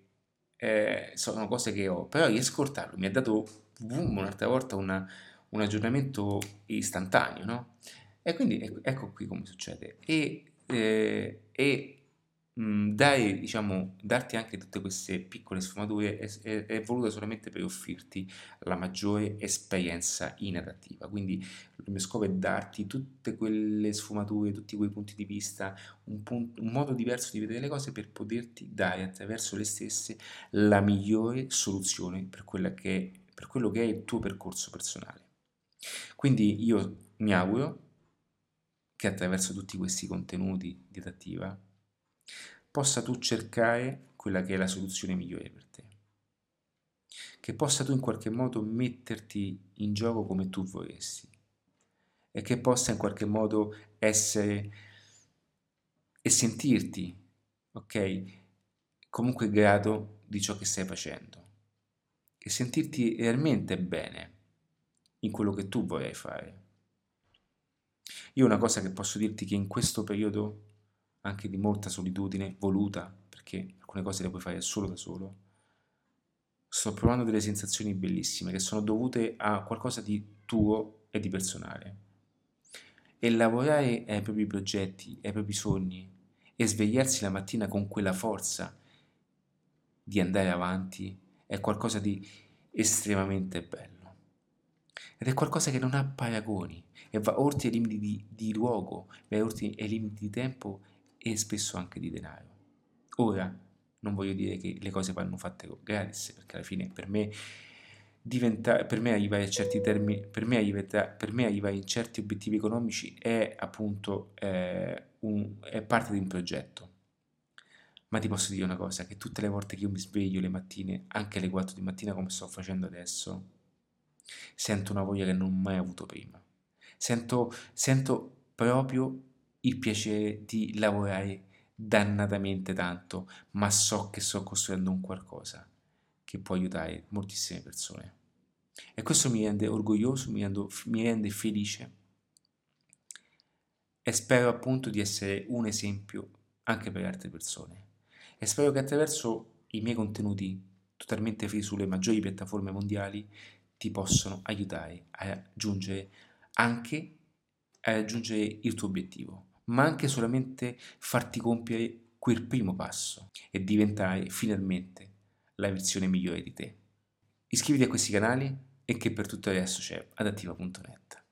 eh, sono cose che ho, però riascoltarlo mi ha dato boom, un'altra volta una, un aggiornamento istantaneo, no? E quindi ecco, ecco qui come succede. E, eh, e mh, dare, diciamo, darti anche tutte queste piccole sfumature è, è, è, voluta solamente per offrirti la maggiore esperienza inadattiva. Quindi il mio scopo è darti tutte quelle sfumature, tutti quei punti di vista, un, punto, un modo diverso di vedere le cose per poterti dare attraverso le stesse la migliore soluzione per, che, per quello che è il tuo percorso personale. Quindi io mi auguro che attraverso tutti questi contenuti di adattiva possa tu cercare quella che è la soluzione migliore per te. Che possa tu in qualche modo metterti in gioco come tu vorresti e che possa in qualche modo essere e sentirti, ok, comunque grato di ciò che stai facendo e sentirti realmente bene in quello che tu vorrai fare. Io una cosa che posso dirti che in questo periodo anche di molta solitudine voluta, perché alcune cose le puoi fare solo da solo, sto provando delle sensazioni bellissime che sono dovute a qualcosa di tuo e di personale. E lavorare ai propri progetti, ai propri sogni e svegliarsi la mattina con quella forza di andare avanti è qualcosa di estremamente bello. Ed è qualcosa che non ha paragoni e va oltre i limiti di, di luogo, va oltre i limiti di tempo e spesso anche di denaro. Ora, non voglio dire che le cose vanno fatte gratis, perché alla fine per me, per me arrivare a certi termini, per me, arrivare, per me arrivare in certi obiettivi economici è appunto eh, un, è parte di un progetto. Ma ti posso dire una cosa, che tutte le volte che io mi sveglio le mattine, anche alle 4 di mattina come sto facendo adesso, sento una voglia che non ho mai avuto prima. Sento, sento proprio il piacere di lavorare dannatamente tanto, ma so che sto costruendo un qualcosa che può aiutare moltissime persone. E questo mi rende orgoglioso, mi, rendo, mi rende felice e spero appunto di essere un esempio anche per altre persone. E spero che attraverso i miei contenuti totalmente free sulle maggiori piattaforme mondiali ti possano aiutare a raggiungere anche a raggiungere il tuo obiettivo ma anche solamente farti compiere quel primo passo e diventare finalmente la versione migliore di te. Iscriviti a questi canali e che per tutto resto c'è adattiva.net.